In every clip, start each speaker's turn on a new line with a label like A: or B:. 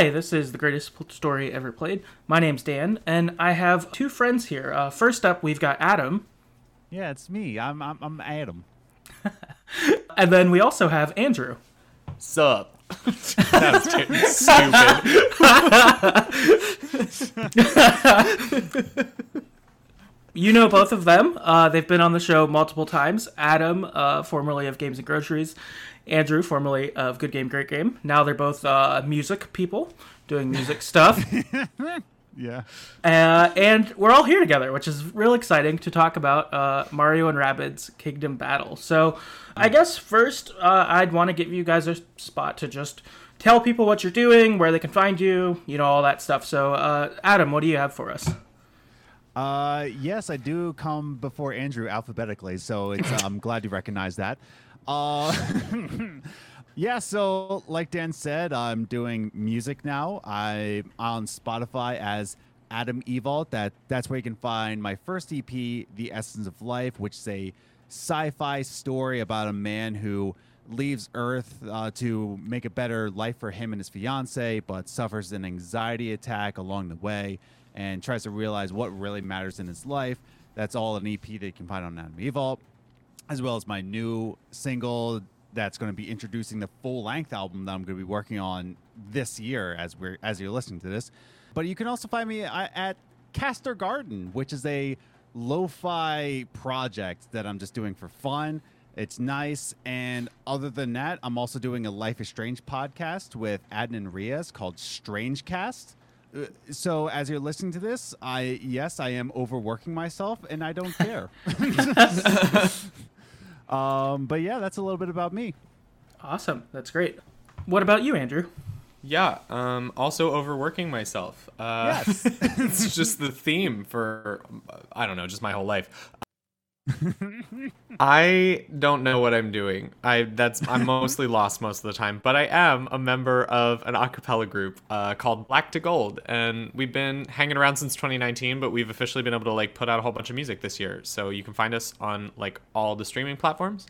A: Hi, this is the greatest story ever played. My name's Dan, and I have two friends here. Uh, first up, we've got Adam,
B: Yeah, it's me. I'm I'm, I'm Adam.
A: and then we also have Andrew.
C: Sup? that was stupid.
A: You know both of them. Uh, they've been on the show multiple times. Adam, uh, formerly of Games and Groceries, Andrew, formerly of Good Game, Great Game. Now they're both uh, music people doing music stuff.
B: Yeah.
A: Uh, and we're all here together, which is real exciting to talk about uh, Mario and Rabbids Kingdom Battle. So, I guess first, uh, I'd want to give you guys a spot to just tell people what you're doing, where they can find you, you know, all that stuff. So, uh, Adam, what do you have for us?
B: Uh, yes, I do come before Andrew alphabetically, so it's, I'm glad you recognize that. Uh, yeah, so like Dan said, I'm doing music now. I'm on Spotify as Adam Evault. That that's where you can find my first EP, The Essence of Life, which is a sci-fi story about a man who leaves Earth uh, to make a better life for him and his fiance, but suffers an anxiety attack along the way and tries to realize what really matters in his life. That's all an EP that you can find on Adam Evault, as well as my new single that's going to be introducing the full length album that I'm going to be working on this year as we're as you're listening to this. But you can also find me at at Castor Garden, which is a lo-fi project that I'm just doing for fun. It's nice, and other than that, I'm also doing a Life is Strange podcast with Adnan Riaz called Strangecast. Uh, So as you're listening to this, I yes, I am overworking myself, and I don't care. um, but yeah, that's a little bit about me.
A: Awesome. That's great. What about you, Andrew?
C: Yeah, um, also overworking myself. Uh,
B: Yes.
C: it's just the theme for, I don't know, just my whole life. I don't know what I'm doing. I that's I'm mostly lost most of the time, but I am a member of an a cappella group uh, called Black to Gold, and we've been hanging around since 2019. But we've officially been able to like put out a whole bunch of music this year, so you can find us on like all the streaming platforms.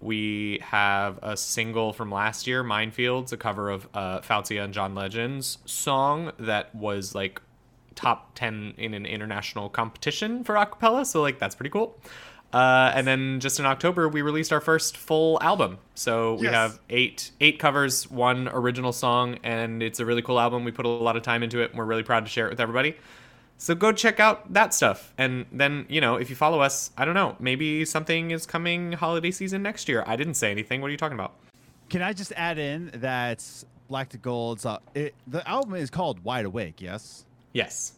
C: We have a single from last year, Minefields, a cover of uh, and John Legend's song that was like top 10 in an international competition for acapella so like that's pretty cool uh, and then just in october we released our first full album. So we
B: Yes.
C: have eight eight covers one original song and it's a really cool album. We put a lot of time into it and we're really proud to share it with everybody. So go check out that stuff. And then you know if you follow us i don't know maybe something is coming holiday season next year. I didn't say anything. What are you talking about?
B: Can I just add in that Black to Gold's uh, it, the album is called Wide Awake? Yes.
C: yes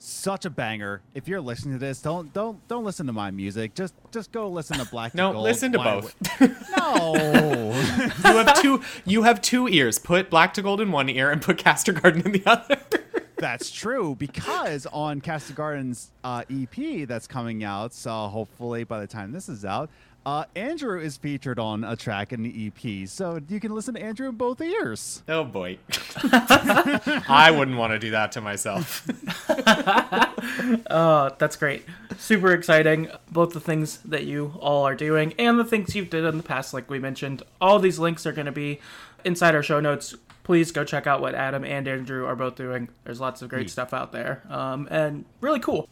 B: Such a banger. If you're listening to this, don't don't don't listen to my music. Just just go listen to Black
C: no
B: to Gold.
C: No, listen to
B: Wide
C: both.
B: No.
C: you have two you have two ears put black to gold in one ear and put castor garden in the other
B: That's true because on Castor Gardens uh, EP that's coming out, so hopefully by the time this is out, uh, Andrew is featured on a track in the EP, so you can listen to Andrew in both ears.
C: Oh boy. I wouldn't want to do that to myself.
A: Uh, that's great. Super exciting. Both the things that you all are doing and the things you've did in the past, like we mentioned. All these links are going to be inside our show notes. Please go check out what Adam and Andrew are both doing. There's lots of great stuff out there, um, and really cool.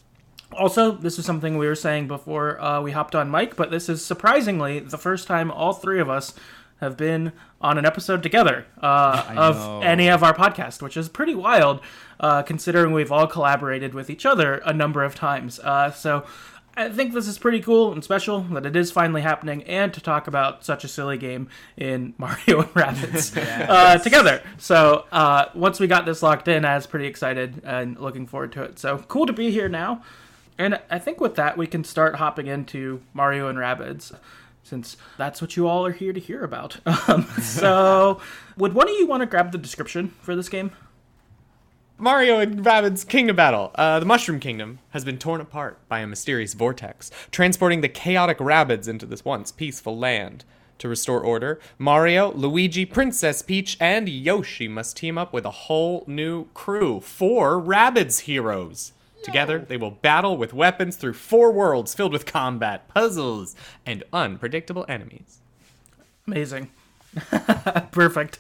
A: Also, this is something we were saying before uh, we hopped on mic, but this is surprisingly the first time all three of us have been on an episode together uh,
B: know.
A: of any of our podcast, which is pretty wild, uh, considering we've all collaborated with each other a number of times. Uh, so I think this is pretty cool and special that it is finally happening, and to talk about such a silly game in Mario and Rabbids uh, together. So uh, once we got this locked in, I was pretty excited and looking forward to it. So cool to be here now. And I think with that, we can start hopping into Mario and Rabbids, since that's what you all are here to hear about. Um, so, would one of you want to grab the description for this game?
C: Mario and Rabbids Kingdom Battle. Uh, the Mushroom Kingdom has been torn apart by a mysterious vortex, transporting the chaotic Rabbids into this once peaceful land. To restore order, Mario, Luigi, Princess Peach, and Yoshi must team up with a whole new crew. Four Rabbids heroes. Together, they will battle with weapons through four worlds filled with combat, puzzles, and unpredictable enemies.
A: Amazing. Perfect.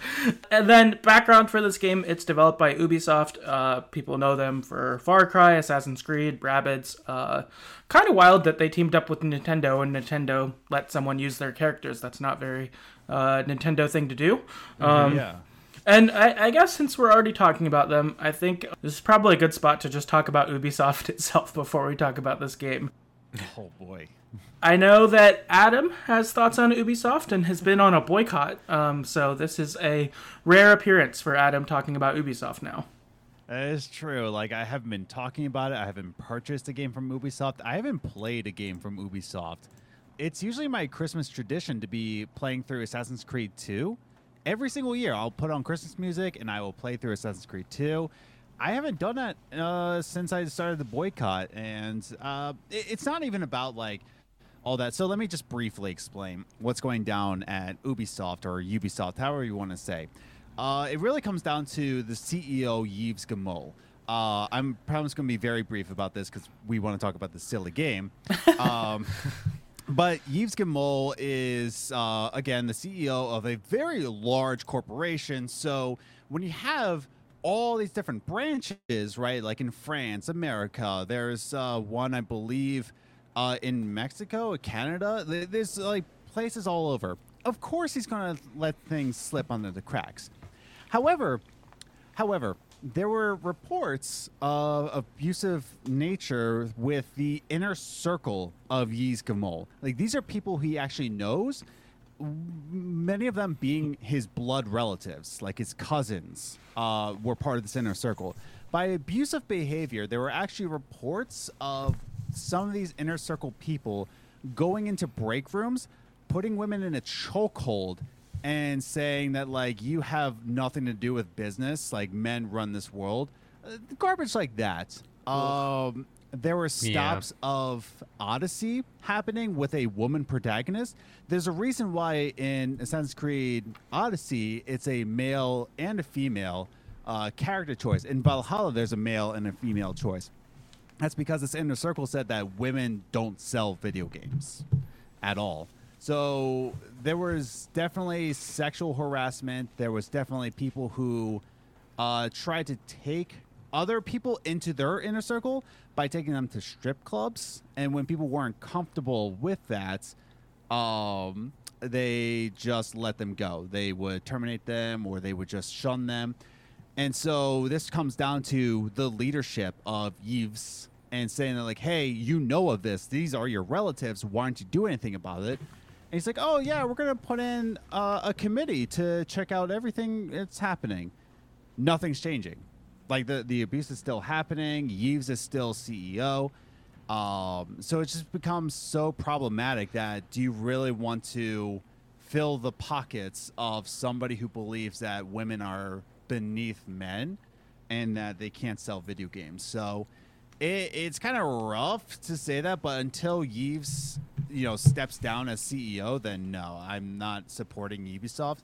A: And then background for this game: it's developed by Ubisoft. Uh, people know them for Far Cry, Assassin's Creed, Rabbids. Uh, kind of wild that they teamed up with Nintendo and Nintendo let someone use their characters. That's not very uh, Nintendo thing to do. Um,
B: yeah.
A: And I, I, guess since we're already talking about them, I think this is probably a good spot to just talk about Ubisoft itself before we talk about this game.
B: Oh boy.
A: I know that Adam has thoughts on Ubisoft and has been on a boycott. Um, so this is a rare appearance for Adam talking about Ubisoft now.
B: That is true. Like I haven't been talking about it. I haven't purchased a game from Ubisoft. I haven't played a game from Ubisoft. It's usually my Christmas tradition to be playing through Assassin's Creed 2 every single year I'll put on Christmas music and I will play through Assassin's Creed 2. I haven't done that uh, since I started the boycott, and uh, it, it's not even about like all that. So let me just briefly explain what's going down at Ubisoft or Ubisoft, however you want to say. Uh, it really comes down to the CEO Yves Guillemot. Uh, I'm probably going to be very brief about this because we want to talk about the silly game. Um, but Yves Guillemot is, uh, again, the CEO of a very large corporation. So when you have all these different branches, right, like in France, America, there's uh, one, I believe, uh, in Mexico, Canada, there's like places all over. Of course, he's going to let things slip under the cracks. However, however, there were reports of abusive nature with the inner circle of Yves Guillemot. Like these are people he actually knows, many of them being his blood relatives, like his cousins, uh, were part of this inner circle. By abusive behavior, there were actually reports of some of these inner circle people going into break rooms, putting women in a chokehold and saying that like you have nothing to do with business, like men run this world, uh, garbage like that. Um, there were stops yeah. of Odyssey happening with a woman protagonist. There's a reason why in Assassin's Creed Odyssey it's a male and a female uh, character choice. In Valhalla, there's a male and a female choice. That's because this inner circle said that women don't sell video games at all. So there was definitely sexual harassment. There was definitely people who uh, tried to take other people into their inner circle by taking them to strip clubs. And when people weren't comfortable with that, um, they just let them go. They would terminate them or they would just shun them. And so this comes down to the leadership of Yves and saying like, hey, you know of this. These are your relatives. Why don't you do anything about it? And he's like, "Oh yeah, we're gonna put in uh, a committee to check out everything that's happening. Nothing's changing. Like the the abuse is still happening. Yves is still CEO. Um, so it just becomes so problematic that do you really want to fill the pockets of somebody who believes that women are beneath men and that they can't sell video games? So it, it's kind of rough to say that, but until Yves, you know, steps down as CEO, then no, I'm not supporting Ubisoft.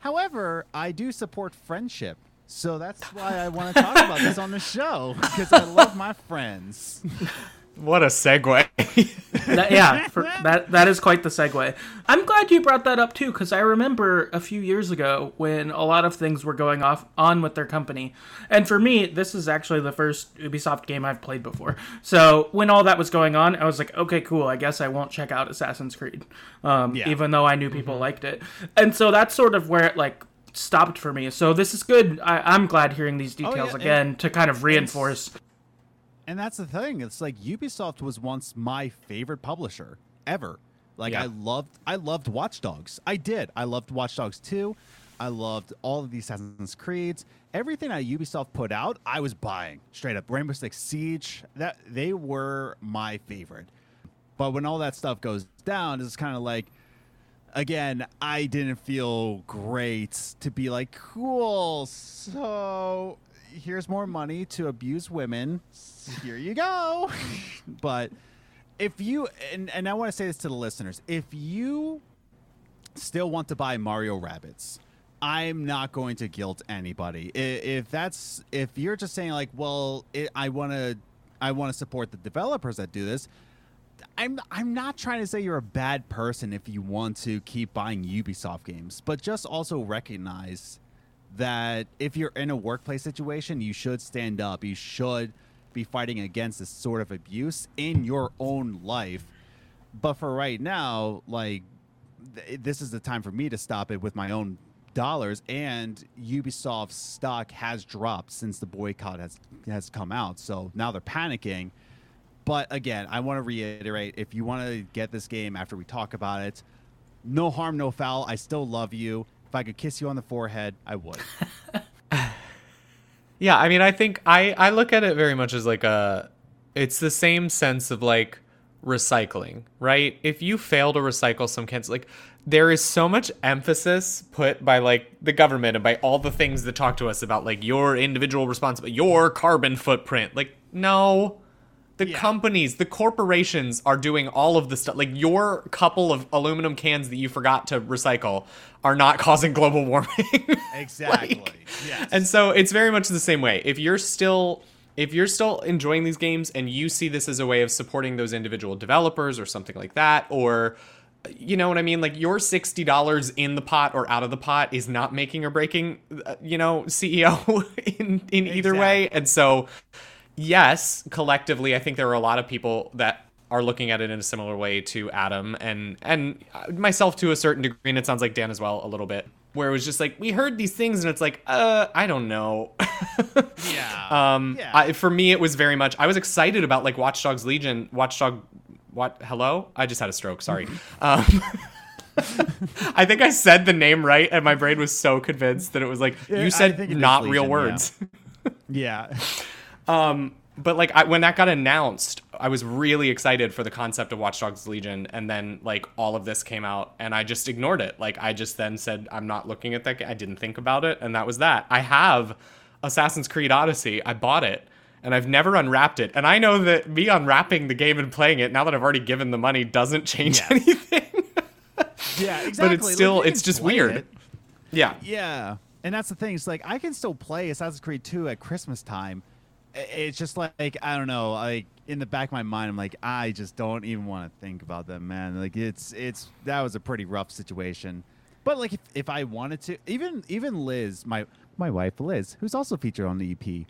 B: However, I do support friendship. So that's why I want to talk about this on the show because I love my friends.
C: What a segue.
A: that, yeah, for, that that is quite the segue. I'm glad you brought that up too, because I remember a few years ago when a lot of things were going off on with their company, and for me, this is actually the first Ubisoft game I've played before. So when all that was going on, I was like, okay, cool. I guess I won't check out Assassin's Creed, um, yeah. even though I knew people mm-hmm. liked it. And so that's sort of where it like stopped for me. So this is good. I, am glad hearing these details oh, yeah, again to kind of reinforce
B: and that's the thing. It's like Ubisoft was once my favorite publisher ever. Like yeah. I loved I loved Watch Dogs. I did. I loved Watch Dogs 2. I loved all of the Assassin's Creeds. Everything that Ubisoft put out, I was buying. Straight up. Rainbow Six Siege, that they were my favorite. But when all that stuff goes down, it's kind of like again, I didn't feel great to be like, cool. So here's more money to abuse women. Here you go. but if you and, and I want to say this to the listeners, if you still want to buy Mario Rabbids, I'm not going to guilt anybody. If that's if you're just saying like, well, it, I want to I want to support the developers that do this, I'm I'm not trying to say you're a bad person if you want to keep buying Ubisoft games, but just also recognize that if you're in a workplace situation, you should stand up. You should be fighting against this sort of abuse in your own life. But for right now, like th- this is the time for me to stop it with my own dollars and Ubisoft's stock has dropped since the boycott has has come out. So now they're panicking. But again, I want to reiterate if you want to get this game after we talk about it, no harm, no foul. I still love you. If I could kiss you on the forehead, I would.
C: Yeah, I mean, I think I I look at it very much as like a it's the same sense of like recycling, right? If you fail to recycle some cans, like there is so much emphasis put by like the government and by all the things that talk to us about like your individual responsibility, your carbon footprint. Like no, the
B: Yeah.
C: companies, the corporations are doing all of the stuff. Like your couple of aluminum cans that you forgot to recycle are not causing global warming.
B: Exactly. yes.
C: And so it's very much the same way. If you're still if you're still enjoying these games and you see this as a way of supporting those individual developers or something like that or you know what I mean? Like your $60 in the pot or out of the pot is not making or breaking, uh, you know, CEO in in either way. And so yes, collectively I think there are a lot of people that are looking at it in a similar way to Adam and and myself to a certain degree and it sounds like Dan as well a little bit where it was just like we heard these things and it's like uh I don't know.
B: yeah.
C: um
B: Yeah.
C: I, for me it was very much I was excited about like Watch Dogs Legion, Watchdog what hello? I just had a stroke, sorry. um I think I said the name right and my brain was so convinced that it was like
B: Yeah,
C: you said
B: think it is
C: not real
B: Legion, yeah.
C: words.
B: yeah.
C: Um, but like I, when that got announced, I was really excited for the concept of Watch Dogs Legion, and then like all of this came out, and I just ignored it. Like I just then said, I'm not looking at that. ga- I didn't think about it, and that was that. I have Assassin's Creed Odyssey. I bought it. And I've never unwrapped it. And I know that me unwrapping the game and playing it now that I've already given the money doesn't change
B: Yes.
C: anything.
B: Yeah, exactly.
C: but it's still,
B: you
C: it's just weird.
B: it.
C: Yeah.
B: Yeah, and that's the thing. It's like I can still play Assassin's Creed 2 at Christmas time. I- It's just like I don't know. Like in the back of my mind, I'm like I just don't even want to think about them, man. Like it's it's that was a pretty rough situation. But like if, if I wanted to, even even Liz, my my wife Liz, who's also featured on the EP,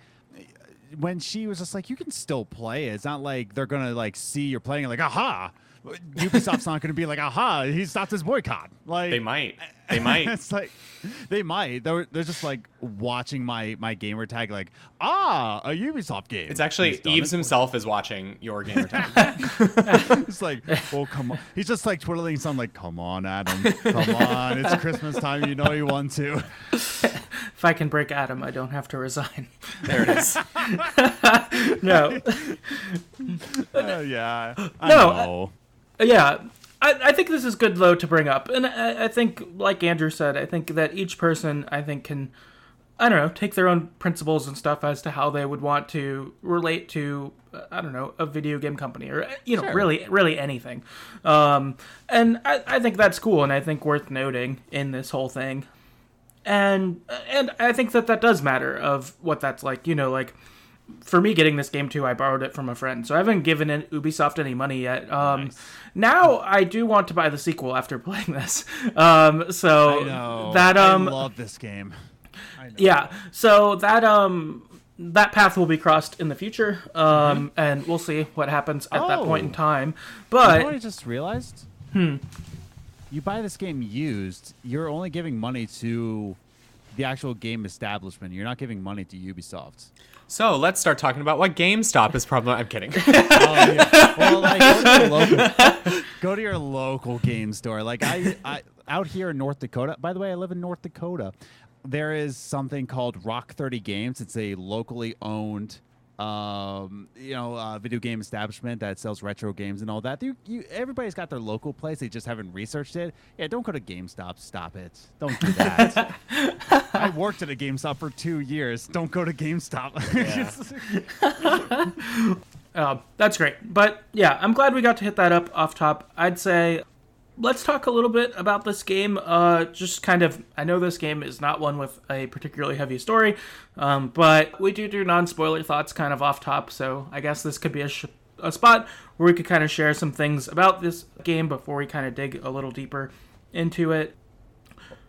B: when she was just like, you can still play. It's not like they're gonna like see you're playing like, aha. Ubisoft's not gonna be like, aha, he stopped his boycott. Like
C: They might. They might.
B: it's like they might. They're, they're just like watching my my gamer tag, like ah, a Ubisoft game.
C: It's actually
B: He's
C: Yves
B: it.
C: himself is watching your gamer tag.
B: It's like, oh come on. He's just like twiddling his thumb, like, come on, Adam, come on. It's Christmas time. You know you want to.
A: If I can break Adam, I don't have to resign.
C: there it is.
A: no,
B: Uh, yeah, I
A: No,
B: know.
A: yeah. I, I think this is good though to bring up, and I, I think, like Andrew said, I think that each person, I think, can, I don't know, take their own principles and stuff as to how they would want to relate to, uh, I don't know, a video game company or you know,
B: Sure.
A: really, really anything. Um, and I, I think that's cool, and I think worth noting in this whole thing. And and I think that that does matter of what that's like. You know, like for me getting this game too, I borrowed it from a friend, so I haven't given in Ubisoft any money yet. Um, Now I do want to buy the sequel after playing this. Um, so that um,
B: I love this game.
A: Yeah, so that um, that path will be crossed in the future, um, and we'll see what happens at that point in
B: Oh.
A: time.
B: You know I just realized? Hmm. You buy this game used, you're only giving money to the actual game establishment. You're not giving money to Ubisoft.
C: So let's start talking about what GameStop is probably. I'm kidding.
B: Oh, yeah. Well, like go to, your local, go to your local game store. Like I, I out here in North Dakota. By the way, I live in North Dakota. There is something called Rock Thirty Games. It's a locally owned, um, you know, uh, video game establishment that sells retro games and all that. You, you, everybody's got their local place. They just haven't researched it. Yeah, don't go to GameStop. Stop it. Don't do that. I worked at a GameStop for two years. Don't go to GameStop.
A: Uh, that's great. But yeah, I'm glad we got to hit that up off top. I'd say let's talk a little bit about this game. Uh, just kind of, I know this game is not one with a particularly heavy story, um, but we do do non spoiler thoughts kind of off top, so I guess this could be a, sh- a spot where we could kind of share some things about this game before we kind of dig a little deeper into it.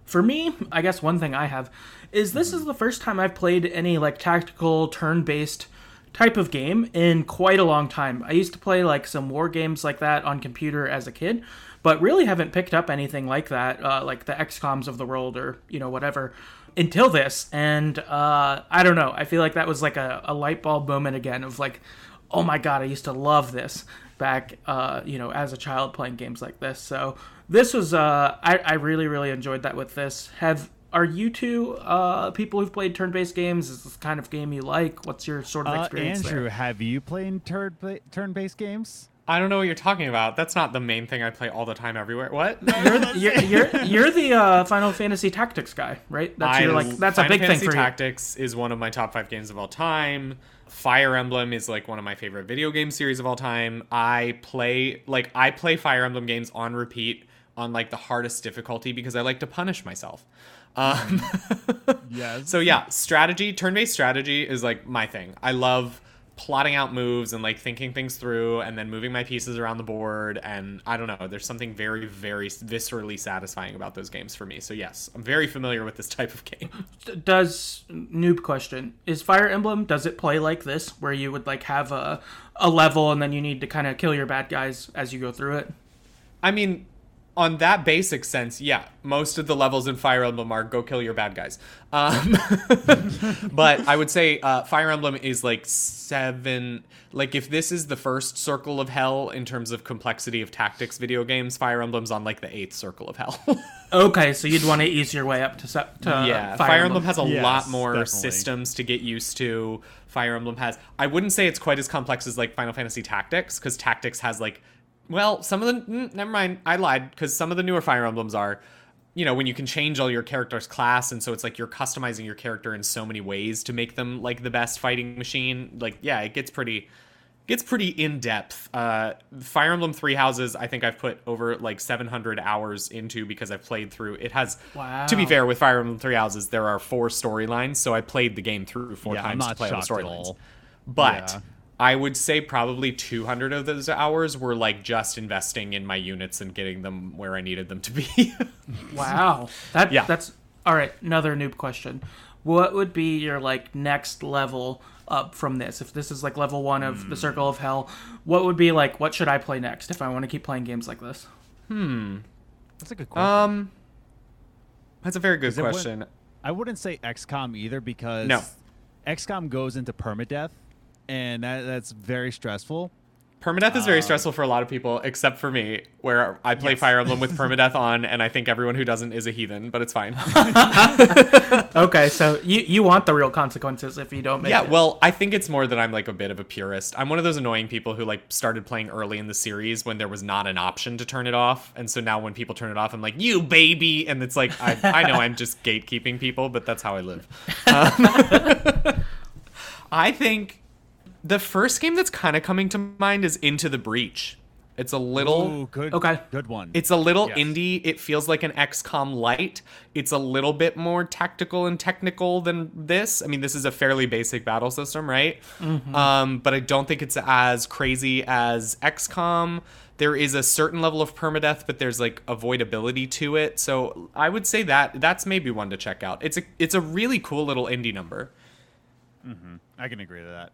A: For me, I guess one thing I have is this is the first time I've played any like tactical turn-based type of game in quite a long time. I used to play like some war games like that on computer as a kid, but really haven't picked up anything like that, uh, like the XComs of the world or you know whatever, until this. And uh, I don't know. I feel like that was like a, a light bulb moment again of like, oh my god, I used to love this back, uh, you know, as a child playing games like this. So this was, uh, I, I really really enjoyed that with this. Have are you two uh, people who've played turn-based games? Is this kind of game you like? What's your sort of
B: Uh,
A: experience
B: Andrew,
A: there?
B: have you played turn turn-based games?
C: I don't know what you're talking about. That's not the main thing I play all the time everywhere. What?
A: You're, you're, you're, you're the uh, Final Fantasy Tactics guy, right? That's your like that's a
C: Final
A: big
C: Fantasy
A: thing for you.
C: Tactics is one of my top five games of all time. Fire Emblem is like one of my favorite video game series of all time. I play like I play Fire Emblem games on repeat on like the hardest difficulty because I like to punish myself. Um,
B: Yes.
C: so yeah, strategy, turn-based strategy is like my thing. I love plotting out moves and like thinking things through and then moving my pieces around the board and I don't know, there's something very very viscerally satisfying about those games for me. So yes, I'm very familiar with this type of game.
A: Does noob question is Fire Emblem? Does it play like this, where you would like have a a level and then you need to kind of kill your bad guys as you go through it?
C: I mean, on that basic sense, yeah, most of the levels in Fire Emblem are go kill your bad guys. Um, but I would say uh, Fire Emblem is like seven. Like if this is the first circle of hell in terms of complexity of tactics video games, Fire Emblem's on like the eighth circle of hell.
A: Okay, so you'd want to ease your way up to, se- to
C: yeah,
A: Fire,
C: Fire, Emblem has a
B: Yes,
C: lot more
B: definitely.
C: systems to get used to. Fire Emblem has. I wouldn't say it's quite as complex as like Final Fantasy Tactics because Tactics has like, well, some of the mm, never mind, I lied because some of the newer Fire Emblems are, you know, when you can change all your character's class and so it's like you're customizing your character in so many ways to make them like the best fighting machine. Like, yeah, it gets pretty. Gets pretty in depth. Uh, Fire Emblem Three Houses, I think I've put over like 700 hours into because I've played through. It has, to be fair, with Fire Emblem Three Houses, there are four storylines, so I played the game through four
B: Yeah, I'm
C: times to play all the storylines. But
B: Yeah.
C: I would say probably 200 of those hours were like just investing in my units and getting them where I needed them to be.
A: Wow, that
C: Yeah.
A: that's all right. Another noob question: What would be your like next level up from this? If this is like level one of
C: Hmm.
A: the Circle of Hell, what would be like? What should I play next if I want to keep playing games like this? Hmm.
B: That's a good question.
C: um, that's a very good
B: it would-
C: question.
B: I wouldn't say XCOM either because
C: No.
B: XCOM goes into permadeath, and that, that's very stressful.
C: Permadeath is very stressful for a lot of people, except for me, where I play Fire Emblem with permadeath on, and I think everyone who doesn't is a heathen, but it's fine.
A: Okay, so you you want the real consequences if you don't make
C: yeah,
A: it.
C: well, I think it's more that I'm like a bit of a purist. I'm one of those annoying people who like started playing early in the series when there was not an option to turn it off, and so now when people turn it off, I'm like, "You baby," and it's like I, I know I'm just gatekeeping people, but that's how I live. Um, I think the first game that's kind of coming to mind is Into the Breach. It's a little.
B: Ooh, good.
A: Okay.
B: Good one.
C: It's a little
B: Yes.
C: indie. It feels like an XCOM light. It's a little bit more tactical and technical than this. I mean, this is a fairly basic battle system, right? Um, but I don't think it's as crazy as XCOM. There is a certain level of permadeath, but there's like avoidability to it. So I would say that that's maybe one to check out. It's a it's a really cool little indie number.
B: I can agree to that.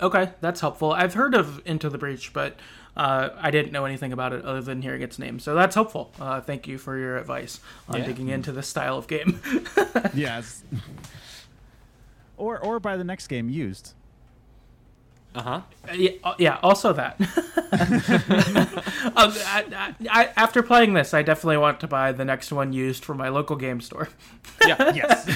A: Okay, that's helpful. I've heard of Into the Breach, but uh, I didn't know anything about it other than hearing its name. So that's helpful. Uh, thank you for your advice on
C: Yeah.
A: digging into this style of game.
B: yes. or or by the next game used.
C: Uh huh.
A: Uh, yeah, uh, yeah, also that. um, I, I, I, after playing this, I definitely want to buy the next one used from my local game store.
C: Yeah.
B: Yes.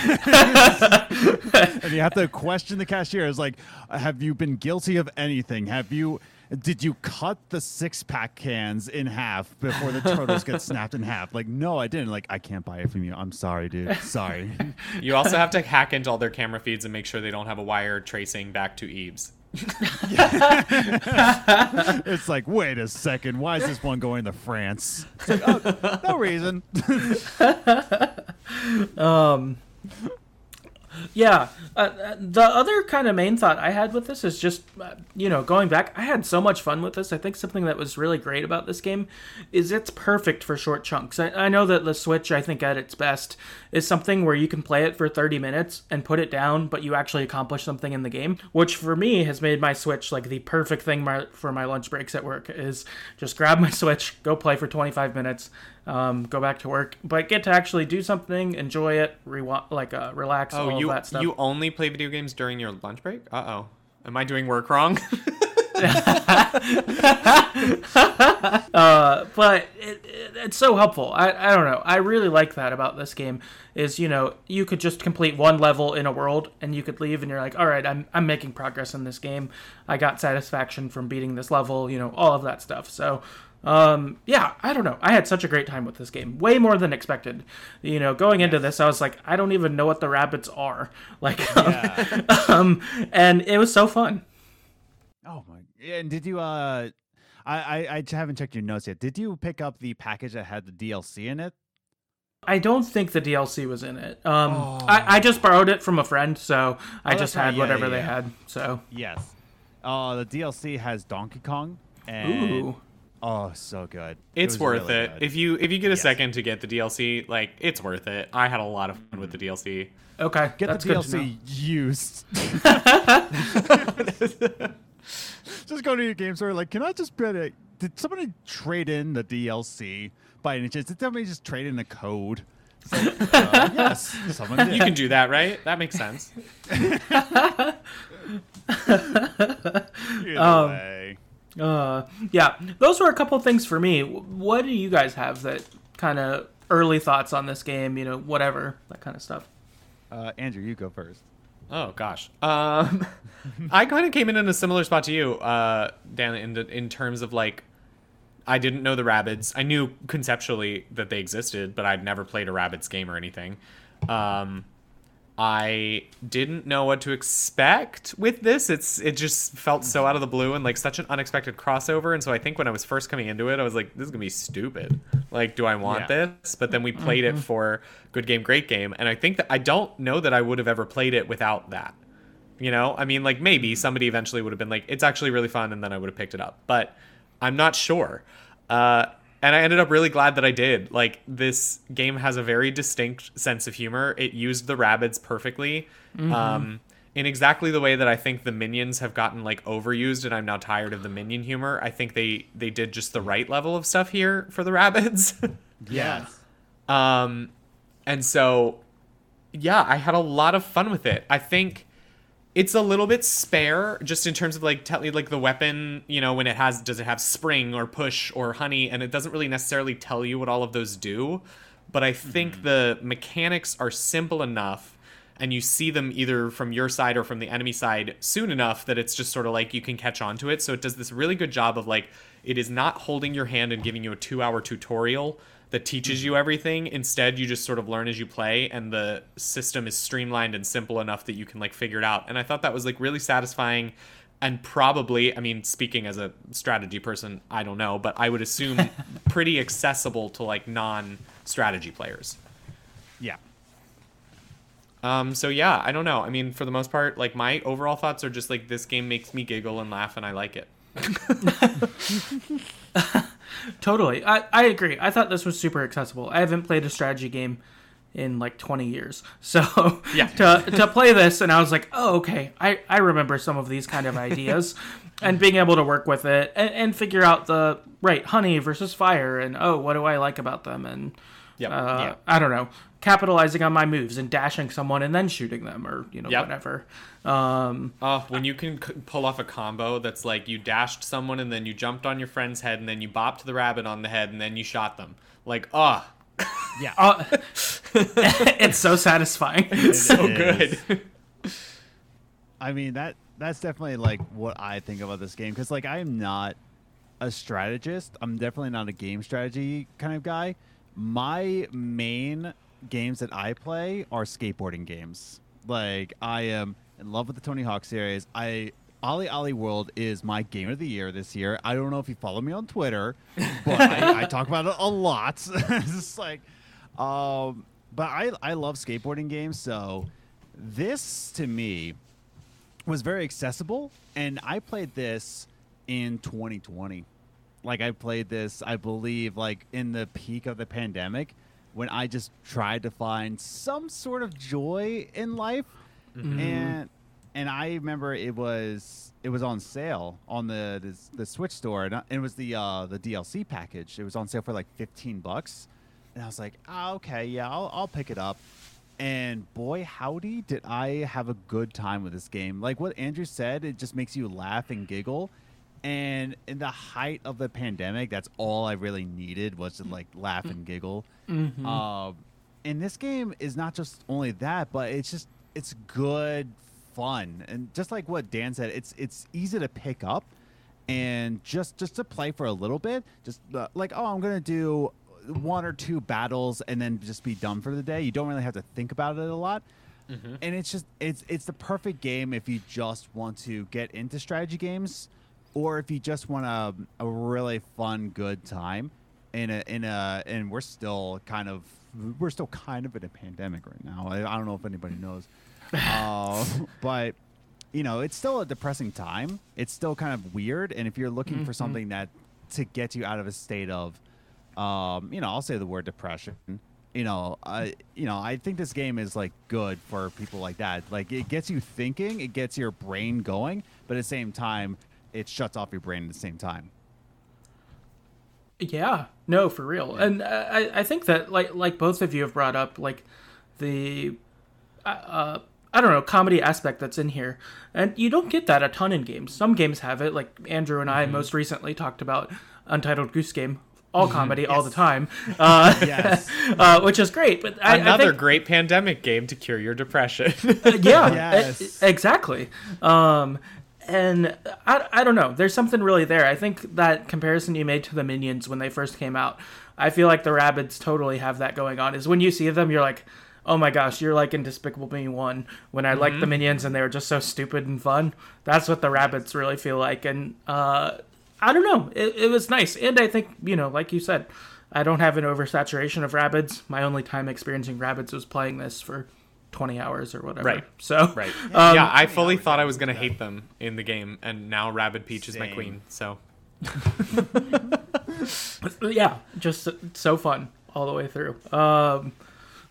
B: and you have to question the cashier. It's like, have you been guilty of anything? Have you? Did you cut the six pack cans in half before the turtles get snapped in half? Like, no, I didn't. Like, I can't buy it from you. I'm sorry, dude. Sorry.
C: You also have to hack into all their camera feeds and make sure they don't have a wire tracing back to Yves.
B: it's like, wait a second. Why is this one going to France? Like, oh, no reason.
A: Um, Yeah. Uh, uh, the other kind of main thought I had with this is just, uh, you know, going back, I had so much fun with this. I think something that was really great about this game is it's perfect for short chunks. I, I know that the Switch, I think at its best, is something where you can play it for 30 minutes and put it down, but you actually accomplish something in the game, which for me has made my Switch like the perfect thing my, for my lunch breaks at work is just grab my Switch, go play for 25 minutes, um, go back to work, but get to actually do something, enjoy it, re- like uh, relax,
C: Oh,
A: all
C: you
A: that stuff.
C: you only play video games during your lunch break? Uh oh. Am I doing work wrong?
A: but it, it, it's so helpful. I, I don't know. I really like that about this game. Is you know you could just complete one level in a world and you could leave and you're like, all right, I'm I'm making progress in this game. I got satisfaction from beating this level. You know all of that stuff. So. Um, yeah, I don't know. I had such a great time with this game, way more than expected. You know, going into this, I was like, I don't even know what the Rabbids are, like,
B: Yeah.
A: um, and it was so fun.
B: oh my! And did you? Uh, I, I I haven't checked your notes yet. Did you pick up the package that had the DLC in it?
A: I don't think the DLC was in it. Um, I, I just borrowed it from a friend, so I
B: Oh,
A: just
B: that's right.
A: had
B: Yeah,
A: whatever
B: yeah,
A: they had. So,
B: Yes. Uh, the DLC has Donkey Kong. And,
A: ooh,
B: Oh, so good.
C: It's
B: was
C: worth
B: really
C: it.
B: good.
C: If you if you get a
B: Yes.
C: second to get the DLC, like it's worth it. I had a lot of fun with the DLC.
A: okay,
B: Get
A: that's
B: the
A: good to know.
B: DLC used. just go to your game store. Like, can I just bet it? Did somebody trade in the DLC by any chance? Did somebody just trade in a code? It's like, uh, yes, someone did.
C: You can do that, right? That makes sense.
B: Either
A: Um,
B: way.
A: Uh, yeah, those were a couple things for me. What do you guys have that kind of early thoughts on this game? You know, whatever that kind of stuff.
B: Uh, Andrew, you go first.
C: Oh gosh. Um, I kind of came in in a similar spot to you, uh, Dan, in the, in terms of like, I didn't know the Rabbids. I knew conceptually that they existed, but I'd never played a Rabbids game or anything. Um, I didn't know what to expect with this. It's it just felt so out of the blue and like such an unexpected crossover. And so I think when I was first coming into it, I was like, this is gonna be stupid. Like, do I want
B: Yeah.
C: this? But then we played it for good game, great game, and I think that I don't know that I would have ever played it without that. You know, I mean, like maybe somebody eventually would have been like, it's actually really fun, and then I would have picked it up. But I'm not sure. Uh, and I ended up really glad that I did. Like, this game has a very distinct sense of humor. It used the Rabbids perfectly. Um, in exactly the way that I think the minions have gotten like overused, and I'm now tired of the minion humor. I think they they did just the right level of stuff here for the Rabbids.
B: Yes.
C: Um, and so, yeah, I had a lot of fun with it. I think it's a little bit spare, just in terms of like telling like the weapon. You know, when it has does it have spring or push or honey, and it doesn't really necessarily tell you what all of those do. But I think mm-hmm. the mechanics are simple enough. And you see them either from your side or from the enemy side soon enough that it's just sort of like you can catch on to it. So it does this really good job of like, it is not holding your hand and giving you a two hour tutorial that teaches you everything. Instead, you just sort of learn as you play, and the system is streamlined and simple enough that you can like figure it out. And I thought that was like really satisfying. And probably, I mean, speaking as a strategy person, I don't know, but I would assume pretty accessible to like non strategy players.
B: Yeah.
C: Um, so yeah, I don't know. I mean, for the most part, like my overall thoughts are just like this game makes me giggle and laugh, and I like it.
A: Totally, I, I agree. I thought this was super accessible. I haven't played a strategy game in like 20 years, so
C: Yeah.
A: to to play this, and I was like, oh, okay, I I remember some of these kind of ideas, and being able to work with it and, and figure out the right honey versus fire, and oh, what do I like about them, and
C: Yep.
A: uh,
C: yeah.
A: I don't know, capitalizing on my moves and dashing someone and then shooting them, or you know
C: Yep.
A: whatever. Um,
C: Oh, when you can c- pull off a combo that's like you dashed someone and then you jumped on your friend's head and then you bopped the Rabbid on the head and then you shot them. Like, oh,
B: Yeah.
A: uh, it's so satisfying.
C: It's so
B: is.
C: good.
B: I mean that that's definitely like what I think about this game because like I am not a strategist. I'm definitely not a game strategy kind of guy. My main games that I play are skateboarding games. Like I am in love with the Tony Hawk series. I OlliOlli World is my game of the year this year. I don't know if you follow me on Twitter, but I, I talk about it a lot. it's like, um, but I I love skateboarding games, so this to me was very accessible, and I played this in 2020. Like I played this, I believe, like in the peak of the pandemic, when I just tried to find some sort of joy in life, and and I remember it was it was on sale on the the, the Switch store, and it was the uh, the DLC package. It was on sale for like 15 bucks, and I was like, oh, okay, yeah, I'll, I'll pick it up. And boy, howdy, did I have a good time with this game. Like what Andrew said, it just makes you laugh and giggle. And in the height of the pandemic, that's all I really needed was to like laugh and giggle. Um, and this game is not just only that, but it's just it's good fun. And just like what Dan said, it's it's easy to pick up and just just to play for a little bit. Just uh, like oh, I'm gonna do one or two battles and then just be done for the day. You don't really have to think about it a lot. And it's just it's it's the perfect game if you just want to get into strategy games or if you just want a, a really fun good time in a in a and we're still kind of we're still kind of in a pandemic right now. I, I don't know if anybody knows. uh, but you know, it's still a depressing time. It's still kind of weird and if you're looking for something that to get you out of a state of um, you know, I'll say the word depression. You know, I you know, I think this game is like good for people like that. Like it gets you thinking, it gets your brain going, but at the same time, it shuts off your brain at the same time.
A: Yeah, no, for real. And uh, I, I think that like like both of you have brought up like the uh, uh, I don't know comedy aspect that's in here, and you don't get that a ton in games. Some games have it, like Andrew and I most recently talked about Untitled Goose Game. All comedy all the time, uh,
B: Yes.
A: uh, which is great. But I, I
C: Another
A: think,
C: great pandemic game to cure your depression.
A: yeah,
B: Yes.
A: e- exactly. Um, and I, I don't know. There's something really there. I think that comparison you made to the Minions when they first came out, I feel like the Rabbids totally have that going on. Is when you see them, you're like, oh my gosh, you're like in Despicable Me 1. When I liked the Minions and they were just so stupid and fun. That's what the Rabbids really feel like. And uh, I don't know. It, it was nice. And I think, you know, like you said, I don't have an oversaturation of Rabbids My only time experiencing Rabbids was playing this for 20 hours or whatever.
C: Right.
A: So,
C: right.
A: Um,
C: yeah, I fully thought I was gonna hate them in the game, and now Rabbid Peach is my queen. So
A: yeah, just so fun all the way through. Um,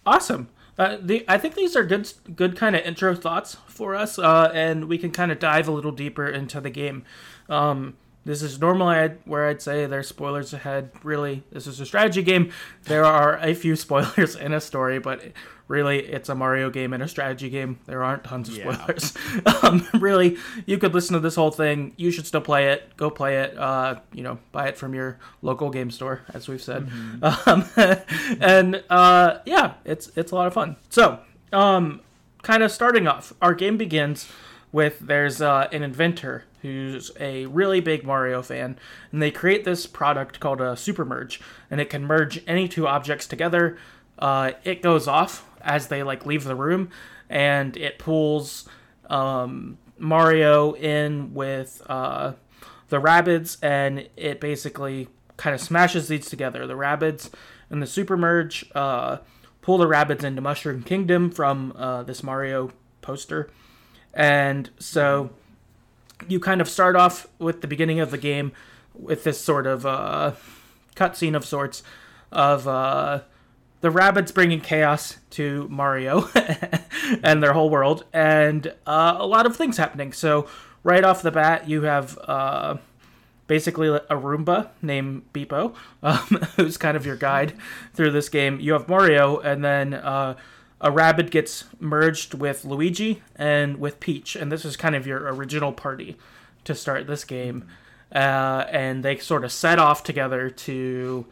A: awesome. Uh, the, I think these are good, good kind of intro thoughts for us, uh, and we can kind of dive a little deeper into the game. Um, this is normally I'd, where I'd say there's spoilers ahead. Really, this is a strategy game. There are a few spoilers in a story, but really, it's a Mario game and a strategy game. There aren't tons of
B: Yeah.
A: spoilers. um, really, you could listen to this whole thing. You should still play it. Go play it. Uh, you know, buy it from your local game store, as we've said. Um, and uh, yeah, it's it's a lot of fun. So, um, kind of starting off, our game begins with there's uh, an inventor who's a really big Mario fan, and they create this product called a super merge, and it can merge any two objects together. Uh, it goes off as they like leave the room, and it pulls um, Mario in with uh, the Rabbids, and it basically kind of smashes these together. The Rabbids and the super merge uh, pull the Rabbids into Mushroom Kingdom from uh, this Mario poster. And so you kind of start off with the beginning of the game with this sort of uh, cutscene of sorts of uh, the Rabbids bringing chaos to Mario and their whole world, and uh, a lot of things happening. So right off the bat, you have uh, basically a Roomba named Beepo, um, who's kind of your guide through this game. You have Mario, and then uh, a Rabbid gets merged with Luigi and with Peach, and this is kind of your original party to start this game. Uh, and they sort of set off together to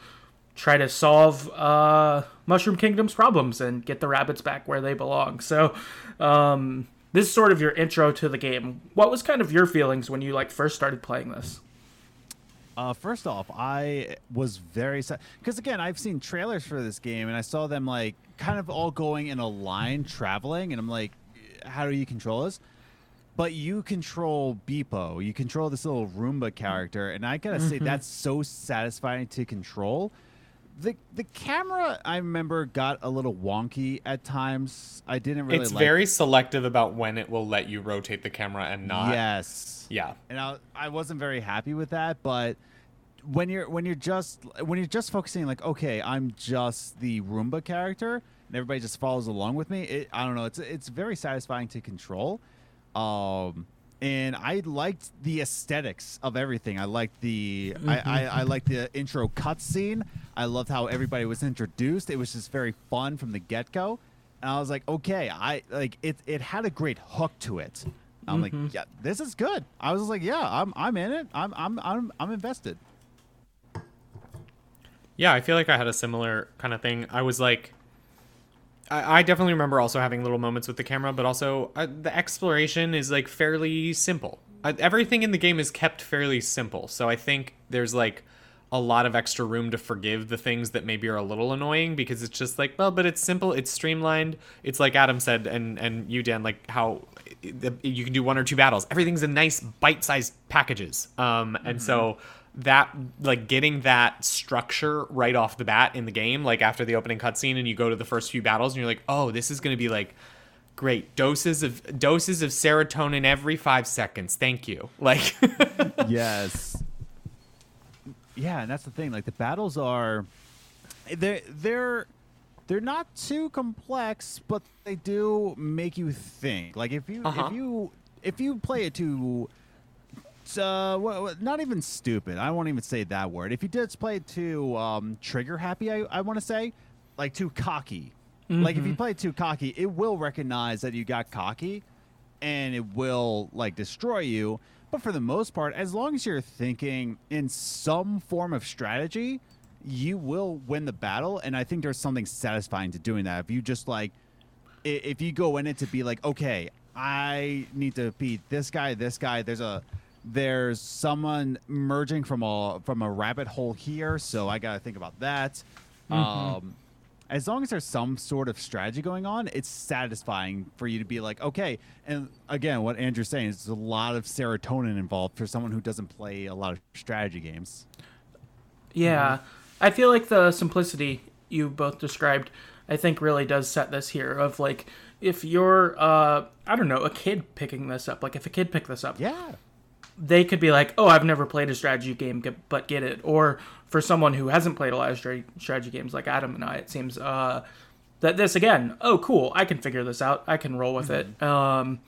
A: try to solve uh, Mushroom Kingdom's problems and get the Rabbids back where they belong. So, um, this is sort of your intro to the game. What was kind of your feelings when you like first started playing this?
B: Uh, first off, I was very sad because again, I've seen trailers for this game and I saw them like kind of all going in a line traveling, and I'm like, how do you control this? But you control Beepo, you control this little Roomba character, and I gotta say mm-hmm. that's so satisfying to control the the camera I remember got a little wonky at times. I didn't really.
C: it's
B: like,
C: very selective about when it will let you rotate the camera and not.
B: Yes.
C: Yeah.
B: and I, I wasn't very happy with that but when you're when you're just when you're just focusing like okay i'm just the roomba character and everybody just follows along with me it, i don't know it's it's very satisfying to control. Um and i liked the aesthetics of everything. I liked the I, I i liked the intro cutscene. I loved how everybody was introduced. It was just very fun from the get-go. And i was like okay i like it it had a great hook to it. I'm like, yeah, this is good. I was like, yeah, I'm I'm in it. I'm I'm I'm I'm invested.
C: Yeah, I feel like I had a similar kind of thing. I was like, I, I definitely remember also having little moments with the camera, but also uh, the exploration is like fairly simple. Uh, everything in the game is kept fairly simple, so I think there's like a lot of extra room to forgive the things that maybe are a little annoying because it's just like, well, but it's simple, it's streamlined. It's like Adam said, and and you Dan, like how you can do one or two battles. Everything's in nice bite-sized packages, um, and so that like getting that structure right off the bat in the game like after the opening cutscene and you go to the first few battles and you're like oh this is going to be like great doses of doses of serotonin every five seconds thank you like
B: yes. Yeah, and that's the thing. Like the battles are, they're they're they're not too complex, but they do make you think. Like if you
C: Uh-huh.
B: if you if you play it too. Uh, well, not even stupid. I won't even say that word. If you did play too um, trigger happy, I, I want to say, like too cocky. Like if you play too cocky, it will recognize that you got cocky, and it will like destroy you. But for the most part, as long as you're thinking in some form of strategy, you will win the battle. And I think there's something satisfying to doing that. If you just like, if you go in it to be like, okay, I need to beat this guy, this guy. There's a there's someone merging from a from a rabbit hole here, so I gotta think about that. Um, as long as there's some sort of strategy going on, it's satisfying for you to be like, okay. And again, what Andrew's saying is there's a lot of serotonin involved for someone who doesn't play a lot of strategy games.
A: Yeah, I feel like the simplicity you both described, I think really does set this here. Of like, if you're, uh, I don't know, a kid picking this up, like if a kid picked this up,
B: Yeah.
A: They could be like, "Oh, I've never played a strategy game, but get it." Or for someone who hasn't played a lot of strategy games, like Adam and I, it seems uh, that this again, oh, cool, I can figure this out. I can roll with it, um,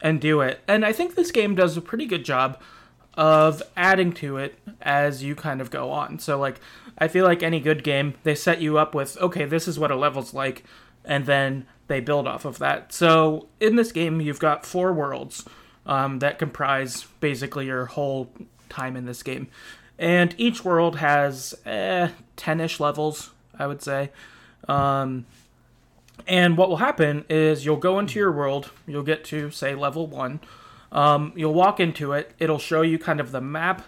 A: and do it. And I think this game does a pretty good job of adding to it as you kind of go on. So like, I feel like any good game, they set you up with, okay, this is what a level's like, and then they build off of that. So in this game, you've got four worlds um, that comprise basically your whole time in this game. And each world has eh, 10 ish levels, I would say. Um, and what will happen is you'll go into your world, you'll get to, say, level one. Um, you'll walk into it, it'll show you kind of the map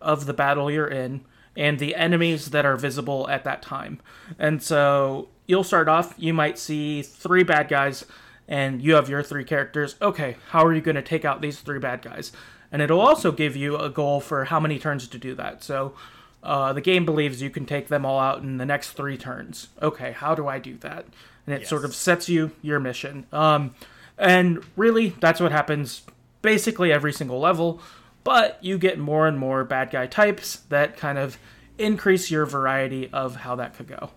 A: of the battle you're in and the enemies that are visible at that time. And so you'll start off, you might see three bad guys, and you have your three characters. Okay, how are you going to take out these three bad guys? And it'll also give you a goal for how many turns to do that. So uh, the game believes you can take them all out in the next three turns. Okay, how do I do that? And it sort of sets you your mission. Um, and really, that's what happens basically every single level. But you get more and more bad guy types that kind of increase your variety of how that could go.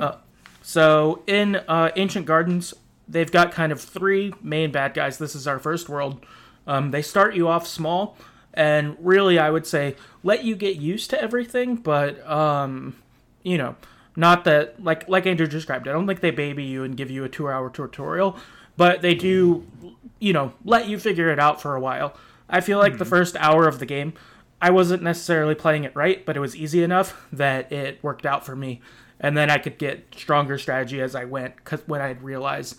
A: Uh, so in uh, Ancient Gardens, they've got kind of three main bad guys. This is our first world. Um, they start you off small, and really, I would say let you get used to everything. But um, you know, not that like like Andrew described. I don't think they baby you and give you a two-hour tutorial, but they do, you know, let you figure it out for a while. I feel like the first hour of the game, I wasn't necessarily playing it right, but it was easy enough that it worked out for me. And then I could get stronger strategy as I went, because when I realized,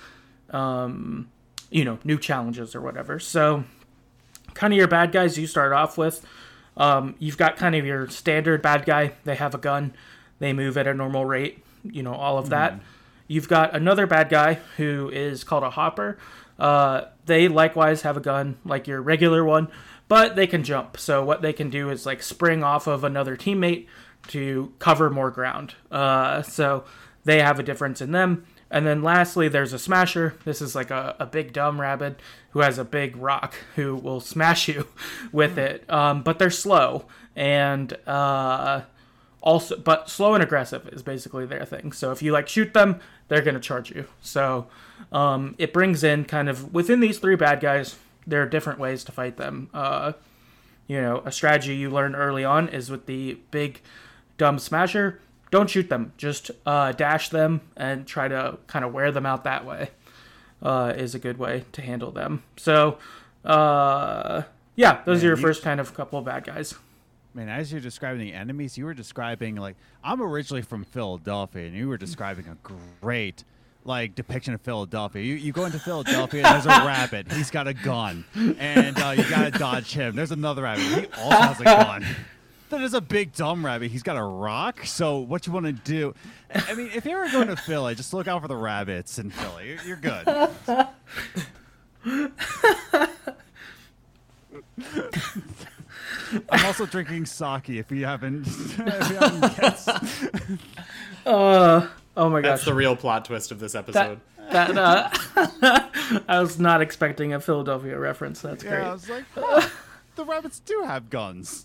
A: um, you know, new challenges or whatever. So, kind of your bad guys you start off with. Um, you've got kind of your standard bad guy. They have a gun. They move at a normal rate. You know, all of that. You've got another bad guy who is called a hopper. Uh, they likewise have a gun, like your regular one, but they can jump. So what they can do is like spring off of another teammate, to cover more ground. Uh, so they have a difference in them. And then lastly, there's a smasher. This is like a, a big dumb rabbit who has a big rock who will smash you with it. Um, but they're slow and uh, also, but slow and aggressive is basically their thing. So if you like shoot them, they're gonna charge you. So um, it brings in kind of within these three bad guys, there are different ways to fight them. Uh, you know, a strategy you learn early on is with the big dumb smasher don't shoot them. Just uh, dash them and try to kind of wear them out that way. Uh, is a good way to handle them. So, uh, yeah, those Man, are your first kind of couple of bad guys.
B: Man, as you're describing the enemies, you were describing like I'm originally from Philadelphia, and you were describing a great like depiction of Philadelphia. You, you go into Philadelphia, and there's a rabbit. He's got a gun, and uh, you got to dodge him. There's another rabbit. He also has a gun. That is a big dumb rabbit. He's got a rock. So what you want to do? I mean, if you're going to Philly, just look out for the rabbits in Philly. You're, you're good. I'm also drinking sake. If you haven't, if you haven't guessed.
A: Uh, oh my gosh.
C: That's the real plot twist of this episode.
A: That, that uh, I was not expecting a Philadelphia reference. That's great.
B: Yeah, I was like, oh, the rabbits do have guns.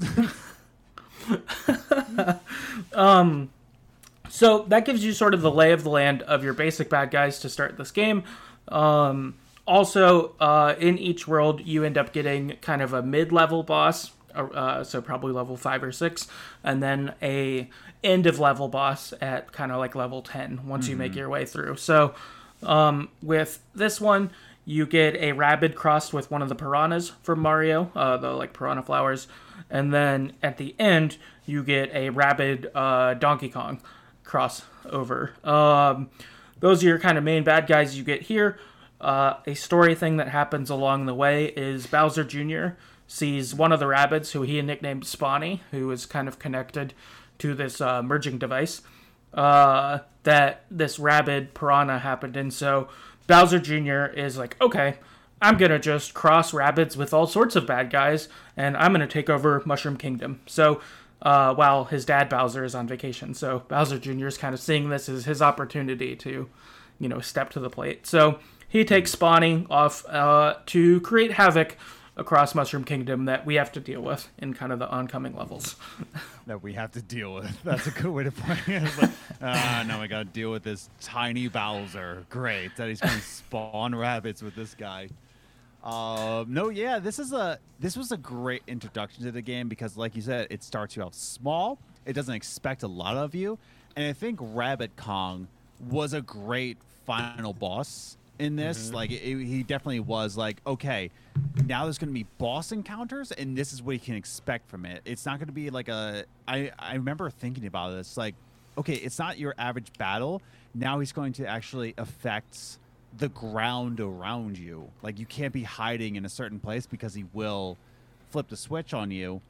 A: um, so that gives you sort of the lay of the land of your basic bad guys to start this game. Um, also, uh, in each world, you end up getting kind of a mid-level boss, uh, so probably level five or six, and then a end of level boss at kind of like level ten once mm-hmm. you make mm-hmm. your way through. So, um, with this one, you get a Rabbid crossed with one of the piranhas from Mario, uh, the like piranha flowers and then at the end you get a Rabbid uh, Donkey Kong crossover. Um, those are your kind of main bad guys you get here. Uh, a story thing that happens along the way is Bowser Jr. sees one of the Rabbids, who he nicknamed Spawny, who is kind of connected to this uh, merging device, uh, that this Rabbid piranha happened. in. so Bowser Jr. is like, okay, I'm gonna just cross Rabbids with all sorts of bad guys, and I'm gonna take over Mushroom Kingdom. So, uh, while his dad Bowser is on vacation, so Bowser Jr. is kind of seeing this as his opportunity to, you know, step to the plate. So he takes Spawny off uh, to create havoc across Mushroom Kingdom that we have to deal with in kind of the oncoming levels.
B: that we have to deal with. That's a good way to put it. like, ah, now we got to deal with this tiny Bowser. Great that he's going to spawn Rabbids with this guy. Um, no, yeah, this is a this was a great introduction to the game because, like you said, it starts you off small. It doesn't expect a lot of you, and I think Rabbid Kong was a great final boss in this. Mm-hmm. Like, it, he definitely was. Like, okay, now there's going to be boss encounters, and this is what you can expect from it. It's not going to be like a. I I remember thinking about this. Like, okay, it's not your average battle. Now he's going to actually affect the ground around you. Like you can't be hiding in a certain place because he will flip the switch on you,